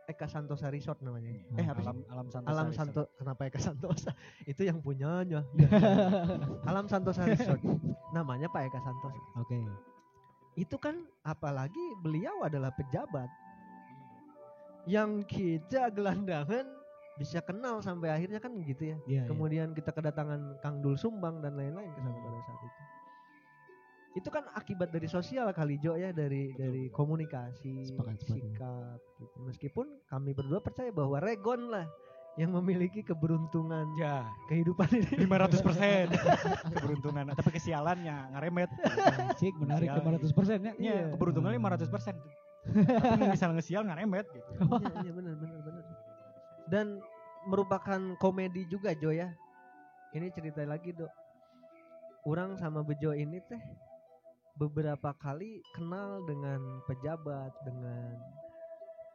Eka Santosa Resort namanya Ah. eh apa sih alam alam Santosa Alam Resort. Santo kenapa Eka Santosa *laughs* itu yang punyanya *laughs* Alam Santosa Resort namanya Pak Eka Santosa Oke. itu kan apalagi beliau adalah pejabat yang kita gelandangan bisa kenal sampai akhirnya kan gitu ya Iya. iya. kemudian kita kedatangan Kang Dul Sumbang dan lain-lain ke sana pada saat itu itu kan akibat dari sosial kali Jo ya dari dari komunikasi Sepakat, sepakat. sikap gitu. meskipun kami berdua percaya bahwa Regon lah yang memiliki keberuntungan Ya, kehidupan ini 500 persen *laughs* keberuntungan. Tapi kesialannya ngaremet. Cik menarik Sial. 500 persen ya. Iya, Iya. keberuntungannya 500 persen. *laughs* Tapi misalnya ngesial ngaremet gitu. iya iya benar benar benar dan merupakan komedi juga Jo ya ini cerita lagi dok orang sama Bejo ini teh beberapa kali kenal dengan pejabat dengan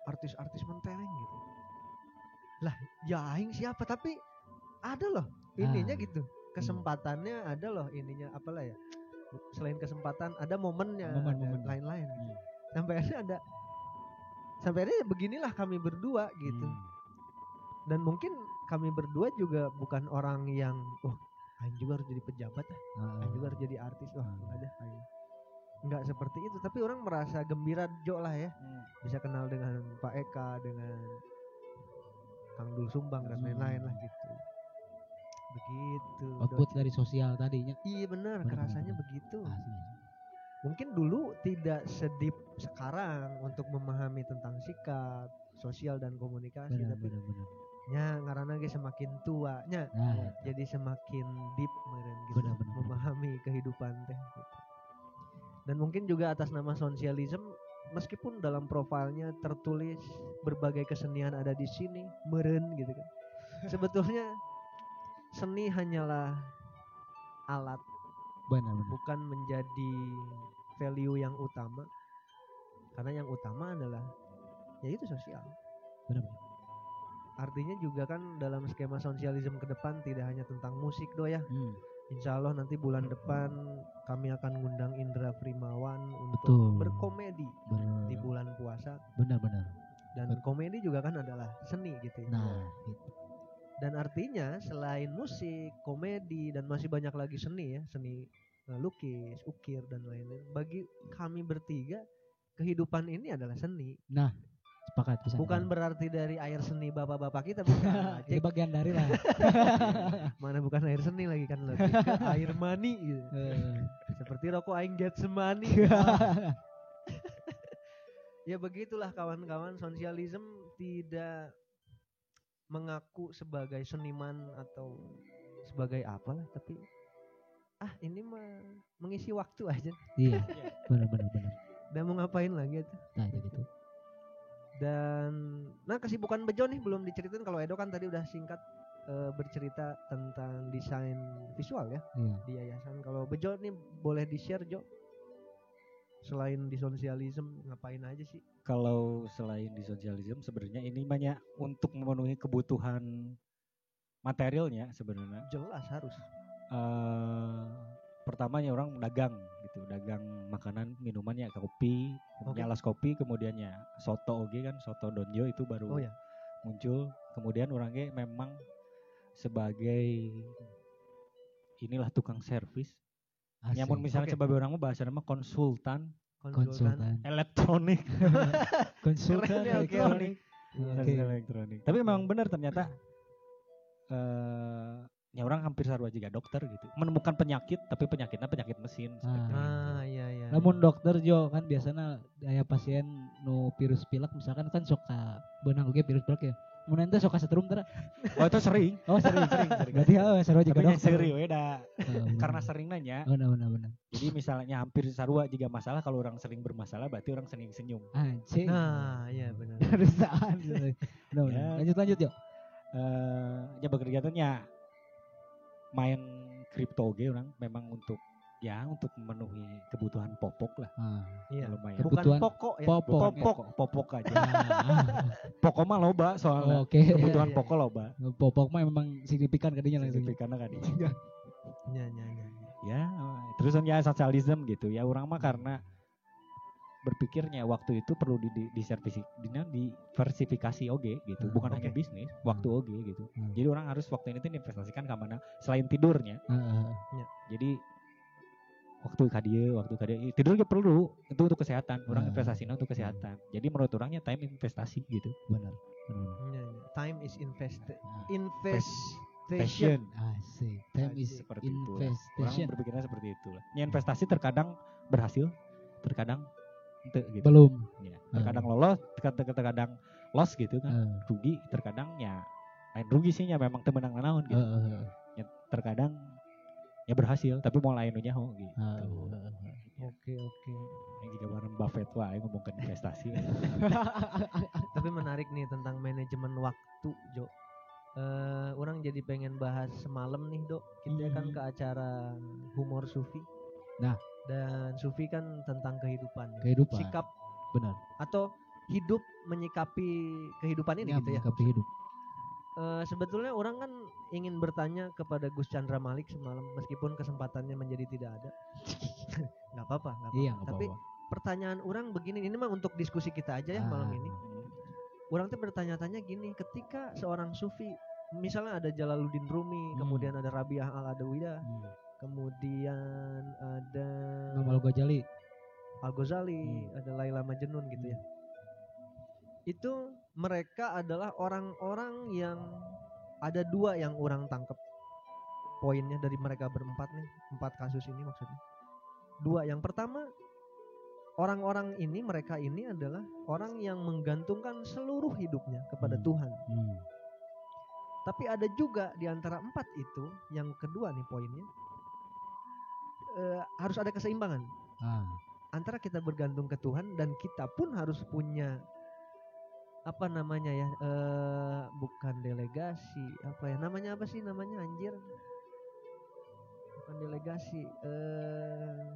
artis-artis mentereng gitu lah ya aing siapa tapi ada loh ininya Ah. gitu kesempatannya ada loh ininya apalah ya selain kesempatan ada momennya Momen, ada momen. lain-lain gitu. Hmm. sampai akhirnya ada sampai akhirnya beginilah kami berdua gitu Hmm. dan mungkin kami berdua juga bukan orang yang wah Aing juga harus jadi pejabat ah. Ah. Aing juga harus jadi artis wah Hmm. ada Aing nggak seperti itu tapi orang merasa gembira Jo lah ya Hmm. bisa kenal dengan Pak Eka dengan Kang Dul Sumbang dan Hmm. lain-lain lah gitu begitu. Output dari sosial tadinya. iya benar kerasanya benar. begitu Asli. mungkin dulu tidak sedip sekarang untuk memahami tentang sikap sosial dan komunikasi Benar tapi benar benar. nya ngarana ge semakin tua nya Nah, jadi semakin deep meureun gitu Benar, benar, benar. memahami kehidupan teh gitu. Dan mungkin juga atas nama sosialisme meskipun dalam profilnya tertulis berbagai kesenian ada di sini meren gitu kan *laughs* sebetulnya seni hanyalah alat benar benar. bukan menjadi value yang utama karena yang utama adalah yaitu sosial Benar benar. artinya juga kan dalam skema sosialisme ke depan tidak hanya tentang musik do ya. Hmm, Insya Allah nanti bulan depan kami akan ngundang Indra Primawan untuk Betul. berkomedi ber- di bulan puasa benar-benar. dan komedi juga kan adalah seni gitu ya. Nah, itu. Dan artinya selain musik, komedi dan masih banyak lagi seni ya, seni eh, lukis, ukir dan lain-lain. Bagi kami bertiga kehidupan ini adalah seni. Sepakat bisa. Bukan berarti dari air seni bapak-bapak kita *laughs* bukan. Cek, bagian dari lah. *laughs* mana bukan air seni lagi kan lebih ke *laughs* air mani gitu. Eh, Seperti rokok aing get semani. ya begitulah kawan-kawan sosialisme tidak mengaku sebagai seniman atau sebagai apalah tapi ah ini mah mengisi waktu aja iya, benar-benar benar. dan mau ngapain lagi tuh Nah, itu gitu. Dan nah kesibukan Bejo nih belum diceritain. Kalau Edo kan tadi udah singkat eh, bercerita tentang desain visual ya Iya. di yayasan. Kalau Bejo nih boleh di share Jo? Selain di sosialisme ngapain aja sih? Kalau selain di sosialisme sebenarnya ini banyak untuk memenuhi kebutuhan materialnya sebenarnya. jelas harus. Eh pertamanya orang dagang gitu, dagang makanan, minuman ya kopi, Oke. alas kopi, kemudiannya soto oge kan, soto donjo itu baru oh ya muncul. Kemudian orangnya memang sebagai inilah tukang servis. Nyamun misalnya Oke. sebagai orang mah bahasa nama konsultan konsultan. elektronik. *laughs* Konsultan Keren ya, oke, elektronik. Elektronik. Tapi memang benar ternyata eh ya orang hampir sarua juga dokter gitu. Menemukan penyakit tapi penyakitnya penyakit mesin itu. ah iya iya Namun dokter Jo kan biasanya aya pasien nu virus pilek misalkan kan suka benang oge virus pilek ya. Mun ente suka setrum tara. Oh itu sering. *laughs* Oh sering sering sering. Berarti oh seru juga Tapi nya dokter. seri we da. Oh, *laughs* karena sering nanya. benar benar benar. Jadi misalnya hampir sarua jika masalah kalau orang sering bermasalah berarti orang sering senyum. Anjing. nah iya benar *laughs* Harusaan. Benar, benar. Ya. Lanjut lanjut yo. Eh ya bekerja main kripto oge orang memang untuk ya untuk memenuhi kebutuhan popok lah Ah. iya lumayan. bukan Kebutuhan pokok ya popok. Popok, popok aja. Ah. *laughs* Pokok mah loba soalnya. Oke. Kebutuhan Iya, iya, pokok loba. Popok mah memang signifikan kadinya langsung. Signifikan kan *laughs* iya iya iya Ya, terus ya sosialisme gitu ya. Orang mah karena berpikirnya waktu itu perlu di, di, diservisi, di, diversifikasi oge gitu, Hmm, bukan hanya oke. bisnis, waktu oge gitu. Hmm. Jadi orang harus waktu ini tuh investasikan ke mana selain tidurnya. Heeh. Jadi waktu kadia, waktu kadia tidur juga perlu itu untuk kesehatan. Orang Hmm. investasinya untuk kesehatan. Jadi menurut orangnya time investasi gitu. benar. Benar. Iya, iya. time is invest Ah. investation Asik. Time is seperti itu. Orang berpikirnya seperti itu lah. Ya, investasi terkadang berhasil, terkadang ente gitu. Belum. Ya, terkadang lolos, terkadang, terkadang loss gitu kan. Heeh. Rugi, terkadang ya lain rugi sih ya memang temenang naon gitu. Heeh. Ya, terkadang ya berhasil tapi mau lain nyaho gitu. Heeh. oke oke Yang juga Warren Buffett wah yang ngomongkan investasi. *laughs* *laughs* tapi menarik nih tentang manajemen waktu Jo Eh, orang jadi pengen bahas semalam nih dok kita kan Hmm. ke acara humor sufi Nah. Dan sufi kan tentang kehidupan Kehidupan. sikap Benar. atau hidup menyikapi kehidupan ini Ya, gitu ya menyikapi hidup. Eh, sebetulnya orang kan ingin bertanya kepada Gus Chandra Malik semalam meskipun kesempatannya menjadi tidak ada *laughs* nggak apa-apa nggak apa-apa Iya, tapi apa-apa. pertanyaan orang begini ini mah untuk diskusi kita aja ya malam Ah. ini orang tuh bertanya-tanya gini ketika seorang sufi misalnya ada Jalaluddin Rumi Hmm. kemudian ada Rabiah Al Adawiyah Hmm. Kemudian ada Imam Al-Ghazali. Al Ghazali Hmm. ada Laila Majnun gitu ya itu mereka adalah orang-orang yang ada dua yang orang tangkep poinnya dari mereka berempat nih empat kasus ini maksudnya dua yang pertama orang-orang ini mereka ini adalah orang yang menggantungkan seluruh hidupnya kepada Hmm. Tuhan Hmm. tapi ada juga di antara empat itu yang kedua nih poinnya eh, harus ada keseimbangan Ah. antara kita bergantung ke Tuhan dan kita pun harus punya apa namanya ya eh bukan delegasi apa ya namanya apa sih namanya anjir bukan delegasi eh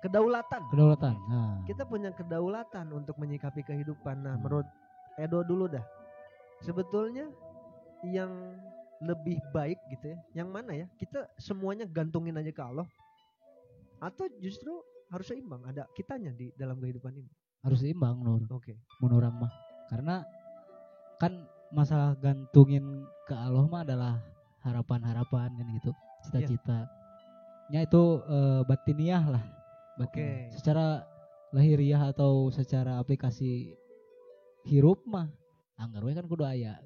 kedaulatan Kedaulatan. Nah. kita punya kedaulatan untuk menyikapi kehidupan nah Hmm. menurut Edo dulu dah sebetulnya yang lebih baik gitu ya? Yang mana ya? Kita semuanya gantungin aja ke Allah atau justru harus seimbang ada kitanya di dalam kehidupan ini. harus seimbang nur Oke. mun orang mah karena kan masalah gantungin ke Allah mah adalah harapan-harapan kan gitu cita-cita nya itu eh, batiniah lah. Oke. secara lahiriah atau secara aplikasi hirup mah anggar kan kudu aya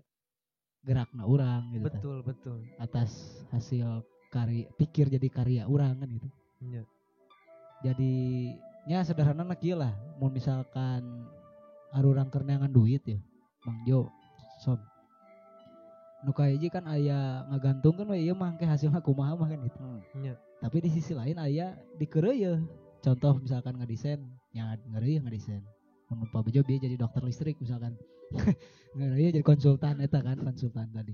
gerakna orang gitu tah. Betul, betul. atas hasil karya pikir jadi karya orang kan gitu Iya. Jadi nya sederhana nak lah. Mau misalkan arurang kerneangan duit ya Mang Jo sob nu hiji kan aya ngagantung kan ieu mah ke hasilna kumaha mah kan gitu. Iya. tapi di sisi lain aya dikereuyeun contoh misalkan ngadesain nya ngareuyeun ngadesain mun Pak Bejo dia jadi dokter listrik misalkan. *laughs* Ngareuyeun jadi konsultan eta kan konsultan tadi.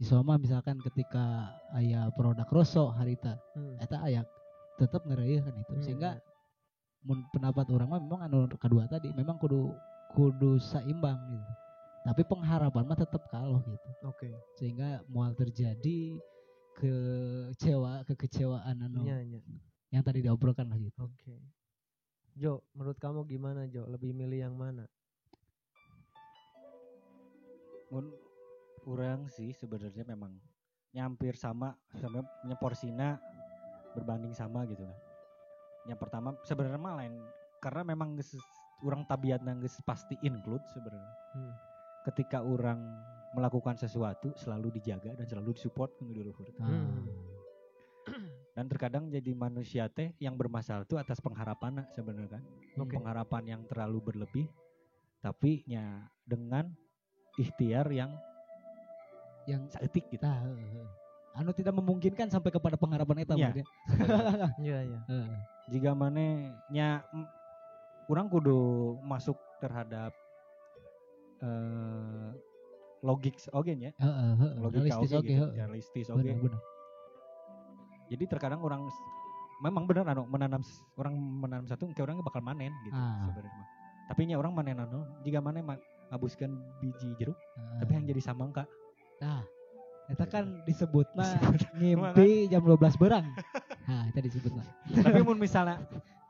Di Soma misalkan ketika aya produk rosok harita Hmm. eta aya tetap ngereuyeun kan itu Hmm, sehingga mun pendapat orang mah memang anu kedua tadi memang kudu kudu seimbang gitu tapi pengharapan mah tetap kalau gitu Oke. sehingga mual terjadi kecewa kekecewaan anu Iya, iya. yang tadi diobrolkan lah gitu Oke. Jo, menurut kamu gimana Jo? Lebih milih yang mana? mun orang sih sebenarnya memang nyampir sama sama punya porsina berbanding sama gitu kan yang pertama sebenarnya mah lain karena memang orang tabiatna geus pasti include sebenarnya Hmm. ketika orang melakukan sesuatu selalu dijaga dan selalu disupport di luhur. Hmm. *clears throat* dan terkadang jadi manusia teh yang bermasalah itu atas pengharapan sebenarnya kan Oke. pengharapan yang terlalu berlebih tapi nya dengan ikhtiar yang yang saeutik gitu heuh. Anu tidak memungkinkan sampai kepada pengharapan eta Iya. *laughs* Iya, iya. Heeh. jika mana nya mm, kurang kudu masuk terhadap eh logik oke nya Heeh, heeh. logika Realistis oke gitu heeh. realistis oke Benar, benar. jadi terkadang orang memang benar anu menanam orang menanam satu kayak orangnya bakal manen gitu Ah. sebenarnya tapi nya orang manen anu jika mana ma- ngabuskan biji jeruk Heeh. tapi yang jadi samangka Nah, eta kan disebut mah *laughs* ngimpi jam 12 berang. *laughs* Nah, itu disebut mah. tapi mun *laughs* misalnya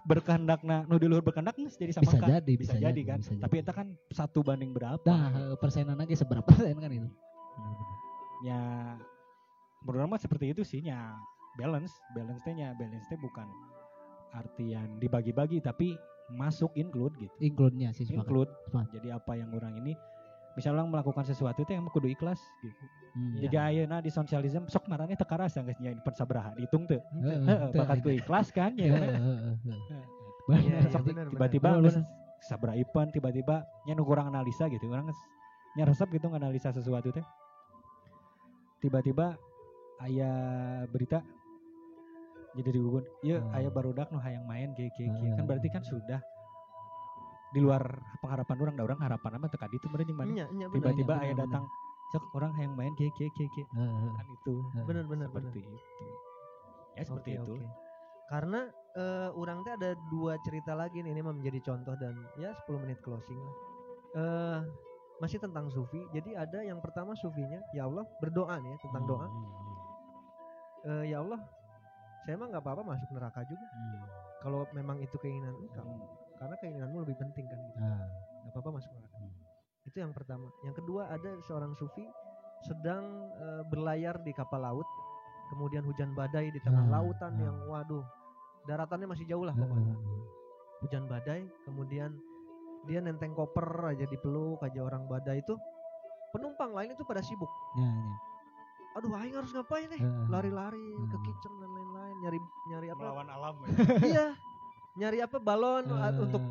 berkehendakna nu di luhur berkehendak jadi Bisa samangka jadi, bisa, bisa jadi, jadi, kan? bisa tapi itu kan satu banding berapa? Nah, heuh, persenan aja seberapa persen kan itu. Ya menurut mah seperti itu sih nya balance. Balance nya balance teh bukan artian dibagi-bagi tapi masuk include gitu. Include-nya sih sepakat. include. Jadi apa yang orang ini misalnya orang melakukan sesuatu itu yang kudu ikhlas gitu Hmm. Iya. jika ayeuna di sosialisme sok marane teu karasa geus nya pen sabaraha dihitung teu Heeh, bakat ku ikhlas kan ya. Iya, Benar. iya, tiba-tiba benar. geus sabaraha ipan tiba-tiba nya nu kurang analisa gitu orang nya resep gitu nganalisa sesuatu teh tiba-tiba aya berita jadi digugun iya Hmm. aya barudak nu hayang main kieu kieu kieu." kan berarti kan sudah di luar pengharapan orang da orang harapan teka ditu meureun jeung mana Iya, iya tiba-tiba benar, aya benar. datang cek orang hayang main kieu kieu." Heeh, heeh. kan itu Benar, benar, benar. seperti itu ya seperti itu oke. Karena eh orang teh ada dua cerita lagi nih ini mah menjadi contoh dan ya 10 menit closing lah. Eh masih tentang sufi. Jadi ada yang pertama sufinya, ya Allah berdoa nih ya tentang doa. Hmm, Eh ya Allah, saya mah nggak apa-apa masuk neraka juga. hmm. Kalau memang itu keinginan engkau, Hmm. Karena keinginanmu lebih penting kan gitu. Nah, Nggak apa-apa masuk neraka. Hmm. Itu yang pertama. Yang kedua ada seorang sufi sedang eh, berlayar di kapal laut, kemudian hujan badai di tengah Ah, lautan ah. yang waduh daratannya masih jauh lah heeh, pokoknya. hujan badai kemudian dia nenteng koper aja dipeluk aja orang badai itu penumpang lain itu pada sibuk Ya, ya. aduh aing harus ngapain nih lari-lari ke Hmm. kitchen dan lain-lain nyari nyari apa melawan alam iya nyari apa balon uh, untuk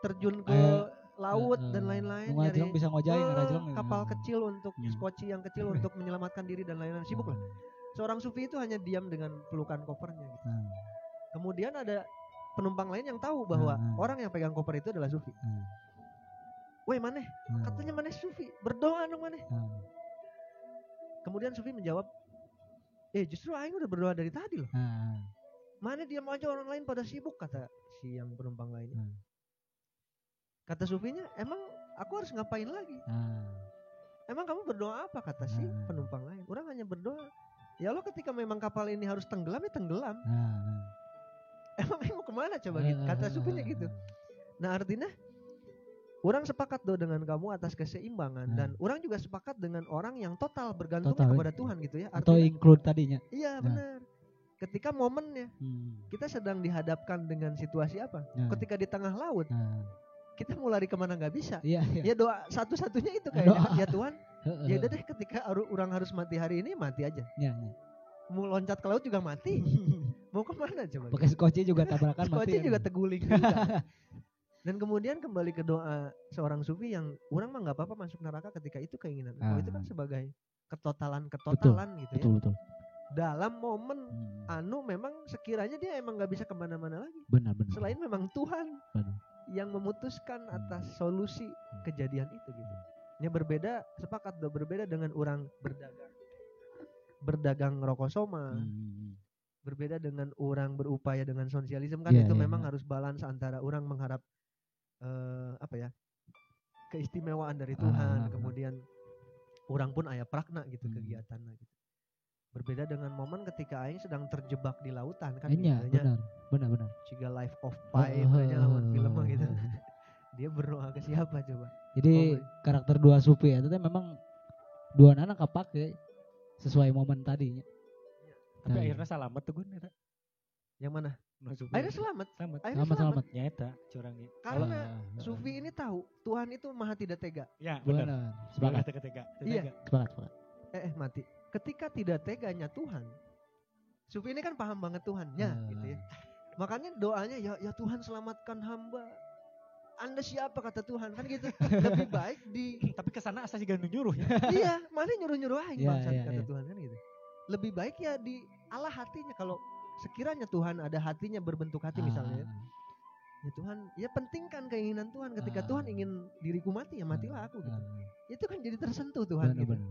terjun ke laut Heeh. dan lain-lain Nu ngajeng bisa ngojain eh, ngajeng. kapal kecil untuk Hmm. skoci yang kecil untuk menyelamatkan diri dan lain-lain sibuk lah seorang sufi itu hanya diam dengan pelukan kopernya gitu. Hmm. kemudian ada penumpang lain yang tahu bahwa Hmm. orang yang pegang koper itu adalah sufi Hmm. Woi maneh Hmm. katanya maneh sufi berdoa dong maneh Hmm. kemudian sufi menjawab eh justru aing udah berdoa dari tadi loh Hmm. Mana diam aja orang lain pada sibuk kata si yang penumpang lainnya Hmm. kata sufinya emang aku harus ngapain lagi? Hmm. emang kamu berdoa apa? kata si Nah. penumpang lain. Orang hanya berdoa. Ya Allah ketika memang kapal ini harus tenggelam ya tenggelam. Nah, emang mau ke mana coba? Gitu. Kata sukunya gitu. Nah artinya orang sepakat do dengan kamu atas keseimbangan Nah. dan orang juga sepakat dengan orang yang total bergantung Total, kepada Tuhan gitu ya. Atau artinya include tadinya. iya Nah. Ketika momennya Hmm. kita sedang dihadapkan dengan situasi apa Nah. ketika di tengah laut Nah, kita mau lari ke mana nggak bisa iya, iya. ya doa satu-satunya itu kayaknya Doa. ya Tuhan ya udah deh ketika orang harus mati hari ini mati aja iya, iya. mau loncat ke laut juga mati *laughs* mau ke mana coba Pakai skoci juga tabrakan mati. Skoci kan. juga teguling juga. *laughs* dan kemudian kembali ke doa seorang sufi yang orang mah nggak apa-apa masuk neraka ketika itu keinginan engkau. itu kan Ah. sebagai ketotalan ketotalan gitu ya Betul, betul. Dalam momen Hmm. anu memang sekiranya dia emang nggak bisa ke mana-mana lagi Benar, benar. selain memang Tuhan Benar. yang memutuskan atas solusi kejadian itu gitu. Ini berbeda sepakat berbeda dengan orang berdagang berdagang rokok soma, Hmm. berbeda dengan orang berupaya dengan sosialisme kan Iya, itu iya, memang iya. harus balance antara orang mengharap eh, apa ya keistimewaan dari Tuhan, Ah. kemudian orang pun ayah prakna gitu Hmm. kegiatannya gitu. Berbeda dengan momen ketika aing sedang terjebak di lautan kan Iya, gitu benar. Benar, benar. Ciga Life of Pi kayaknya lawan film mah gitu. *laughs* Dia berdoa ke siapa coba? Jadi Oh, karakter dua supi itu teh memang dua anak kepake sesuai momen tadinya. Tapi Nah, akhirnya selamat tuh gun eta. Yang mana? Sufi. Akhirnya selamat. selamat. Akhirnya Selamat selamat. selamat. Nyata curang. Karena Oh, Sufi ini tahu Tuhan itu maha tidak tega. Ya, benar. Sepakat, Sepakat ketika. Iya. sepakat, sepakat. Eh, eh mati. Ketika tidak teganya Tuhan, Sufi ini kan paham banget Tuhannya Ah. gitu ya. Makanya doanya ya ya Tuhan selamatkan hamba. Anda siapa kata Tuhan kan gitu. Lebih baik di *laughs* Tapi ke sana asa juga nu nyuruh ya. *laughs* iya, mana nyuruh-nyuruh aing Iya, bangsat iya, kata iya. Tuhan kan gitu. Lebih baik ya di Allah hatinya kalau sekiranya Tuhan ada hatinya berbentuk hati misalnya ya. Ah, Ya Tuhan, ya pentingkan keinginan Tuhan ketika Ah. Tuhan ingin diriku mati ya matilah aku gitu. ah, Itu kan jadi tersentuh Tuhan benar, gitu. benar.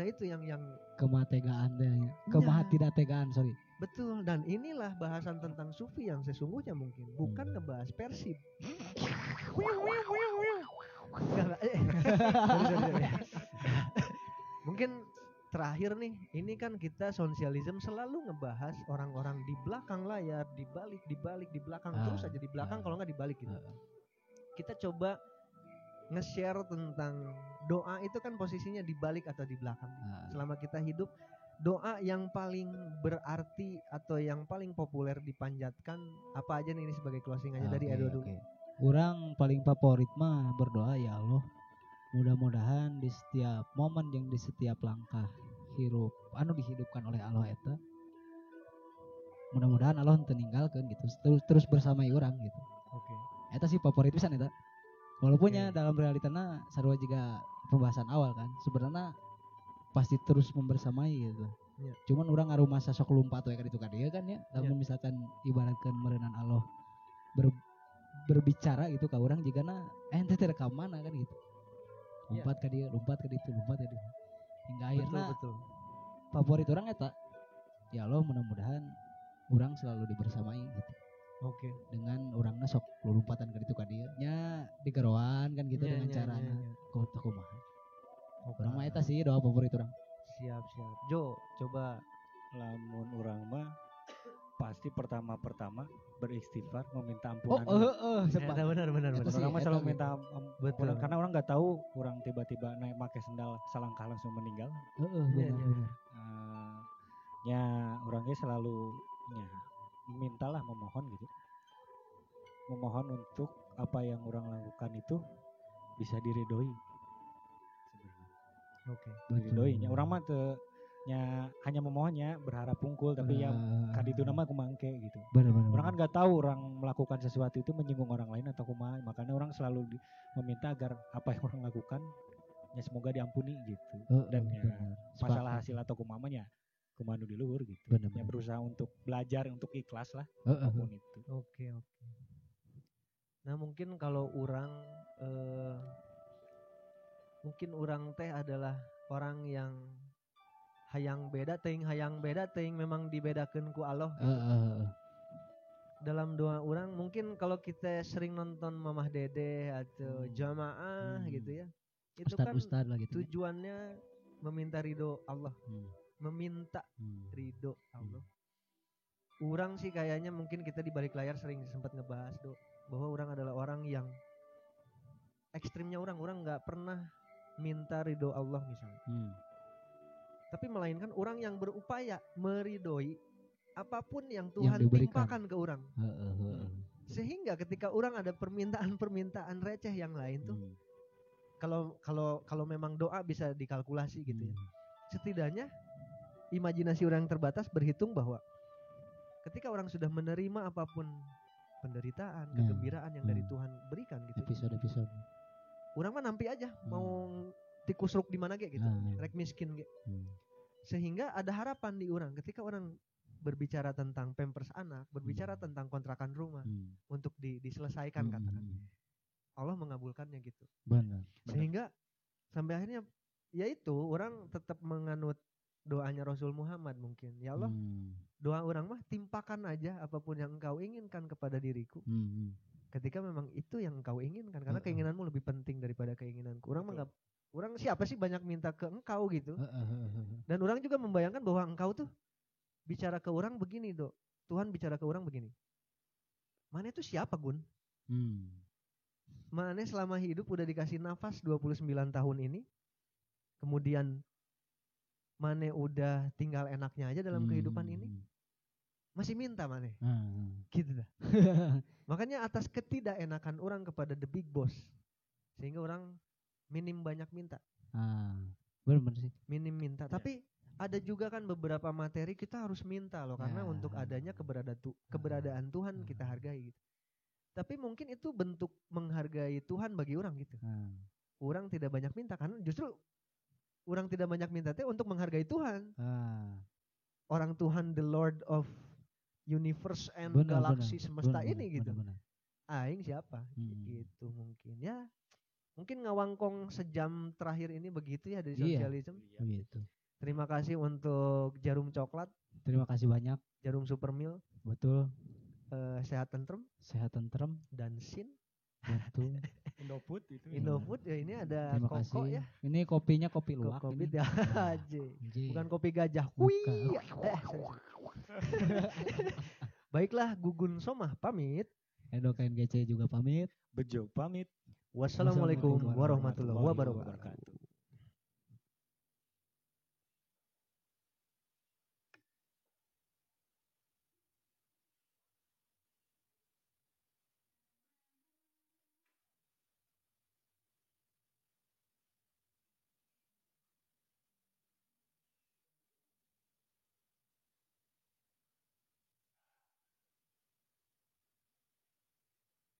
Nah, itu yang yang Kemategaan deh, Iya. kemahat tidak tegaan, sorry. betul dan inilah bahasan tentang sufi yang sesungguhnya mungkin bukan Hmm. ngebahas persib. *laughs* Eh, *laughs* mungkin terakhir nih, ini kan kita sosialisme selalu ngebahas orang-orang di belakang layar, di balik, di balik, di belakang Ah, terus aja di belakang ah. kalau nggak di balik gitu. Ah. Kita coba nge-share tentang doa itu kan posisinya di balik atau di belakang. Ah, Selama kita hidup, doa yang paling berarti atau yang paling populer dipanjatkan apa aja nih ini sebagai closing aja dari oke, Edo dulu. oke. Orang paling favorit mah berdoa ya Allah. Mudah-mudahan di setiap momen yang di setiap langkah hirup anu dihidupkan oleh Allah eta mudah-mudahan Allah henteu ninggalkeun gitu terus terus bersamai orang gitu. Oke. Eta sih favorit pisan eta. Walaupun ya Oke. dalam realitana sarua juga pembahasan awal kan sebenarnya pasti terus membersamai gitu. Iya. Cuman orang ngaruh masa sok lumpat we ka ditu ka dieu kan ya. Iya. Namun misalkan ibaratkan merenang Allah ber, berbicara gitu ka orang jika na eh ente teh ka mana kan gitu. Iya. Lompat ke dia, lompat ke ditu, lompat ke ditu. Hingga Betul akhirnya betul. favorit orang eta ya Allah mudah-mudahan orang selalu dibersamai gitu Oke. dengan orangnya sok lompatan ke ditu ka dieu nya digeroan kan gitu Iya, dengan iya, cara iya, iya. kau tak kumaha orang mah eta sih doa favorit orang Siap siap. Jo, coba Lamun orang mah pasti pertama-pertama beristighfar meminta oh ampunan. eh eh sempat Eta benar benar benar. orang mah selalu minta am- ampunan Betul. karena orang nggak tahu orang tiba-tiba naik pakai sendal selangkah langsung meninggal. eh Iya, benar iya. benar Eh, ya orangnya selalu ya mintalah memohon gitu memohon untuk apa yang orang lakukan itu bisa sebenarnya Oke. diridhoinya orang mah nya hanya memohonnya berharap pungkul tapi ya kaditu nama kumangke gitu. Benar benar orang kan nggak tahu orang melakukan sesuatu itu menyinggung orang lain atau kumaha. Makanya orang selalu di- meminta agar apa yang orang lakukan ya semoga diampuni gitu. Dan ya masalah hasil atau kumamanya kumanu di luhur gitu. Bener, ya bener. berusaha untuk belajar untuk ikhlas lah Heeh, heeh. apa pun itu. Oke oke. Nah mungkin kalau orang eh, mungkin orang teh adalah orang yang hayang beda ting hayang beda ting memang dibedakan ku Allah Heeh, heeh, heeh. dalam doa orang mungkin kalau kita sering nonton Mamah Dede atau Hmm. jamaah Hmm. gitu ya itu kan Ustad-ustad lah gitu. ya. tujuannya meminta ridho Allah, Hmm, meminta hmm. ridho Allah. Orang sih kayaknya mungkin kita di balik layar sering sempat ngebahas do bahwa orang adalah orang yang ekstrimnya orang orang nggak pernah minta ridho Allah misalnya. Hmm. tapi melainkan orang yang berupaya meridoi apa pun yang Tuhan diberikan. timpakan ke orang. Heeh, heeh. Sehingga ketika orang ada permintaan-permintaan receh yang lain tuh, Hmm, kalau kalau kalau memang doa bisa dikalkulasi gitu ya. hmm. Setidaknya imajinasi orang yang terbatas berhitung bahwa ketika orang sudah menerima apa pun penderitaan, Hmm. kegembiraan yang dari Hmm. Tuhan berikan gitu. Episode-episode. Orang mah nampi aja mau tikus ruk di mana kayak gitu. Rek miskin ge. hmm. sehingga ada harapan di orang ketika orang berbicara tentang pampers anak, berbicara Hmm. tentang kontrakan rumah Hmm. untuk di- diselesaikan Hmm, katakan. hmm, Allah mengabulkannya gitu. Benar. Sehingga sampai akhirnya yaitu orang tetap menganut doanya Rasul Muhammad mungkin. Ya Allah, Hmm, doa orang mah timpakan aja apa pun yang engkau inginkan kepada diriku. hmm, hmm. Ketika memang itu yang engkau inginkan karena Heeh. keinginanmu lebih penting daripada keinginanku. Orang mah nggak- orang siapa sih banyak minta ke engkau gitu. Heeh. Dan orang juga membayangkan bahwa engkau tuh bicara ke orang begini, Dok. Tuhan bicara ke orang begini. Mana itu siapa, Gun? Hmm. Mana selama hidup udah dikasih nafas 29 tahun ini. Kemudian Mane udah tinggal enaknya aja dalam kehidupan ini. Hmm. Masih minta Mane. Ah. Gitu dah. *laughs* Makanya atas ketidakenakan orang kepada the big boss. Sehingga orang minim banyak minta. Ah. Benar sih. minim minta. Ya. Tapi ada juga kan beberapa materi kita harus minta loh karena Ya. untuk adanya keberada tu- keberadaan Tuhan kita hargai gitu. Tapi mungkin itu bentuk menghargai Tuhan bagi orang gitu. Ah. Orang tidak banyak minta karena justru orang tidak banyak minta teh untuk menghargai Tuhan. Ah. Orang Tuhan the Lord of universe and Benar, galaksi benar, semesta benar, ini gitu. benar, benar. Aing siapa? Hmm. Gitu mungkin ya. Mungkin ngawangkong sejam terakhir ini begitu ya dari Iya. sosialisme. Begitu. Terima kasih untuk jarum coklat, Terima kasih banyak. jarum super meal, Betul. eh, sehat tentrem Sehat tentrem. dan sin. Betul. *laughs* Indofood itu. Indofood ya ini ada Terima koko kasih. ya. Ini kopinya kopi luwak bit ya. *laughs* Bukan kopi gajah. Wih. Eh, *laughs* Baiklah Gugun Somah pamit. Edo KNGC juga pamit. Bejo pamit. Wassalamualaikum warahmatullahi wabarakatuh.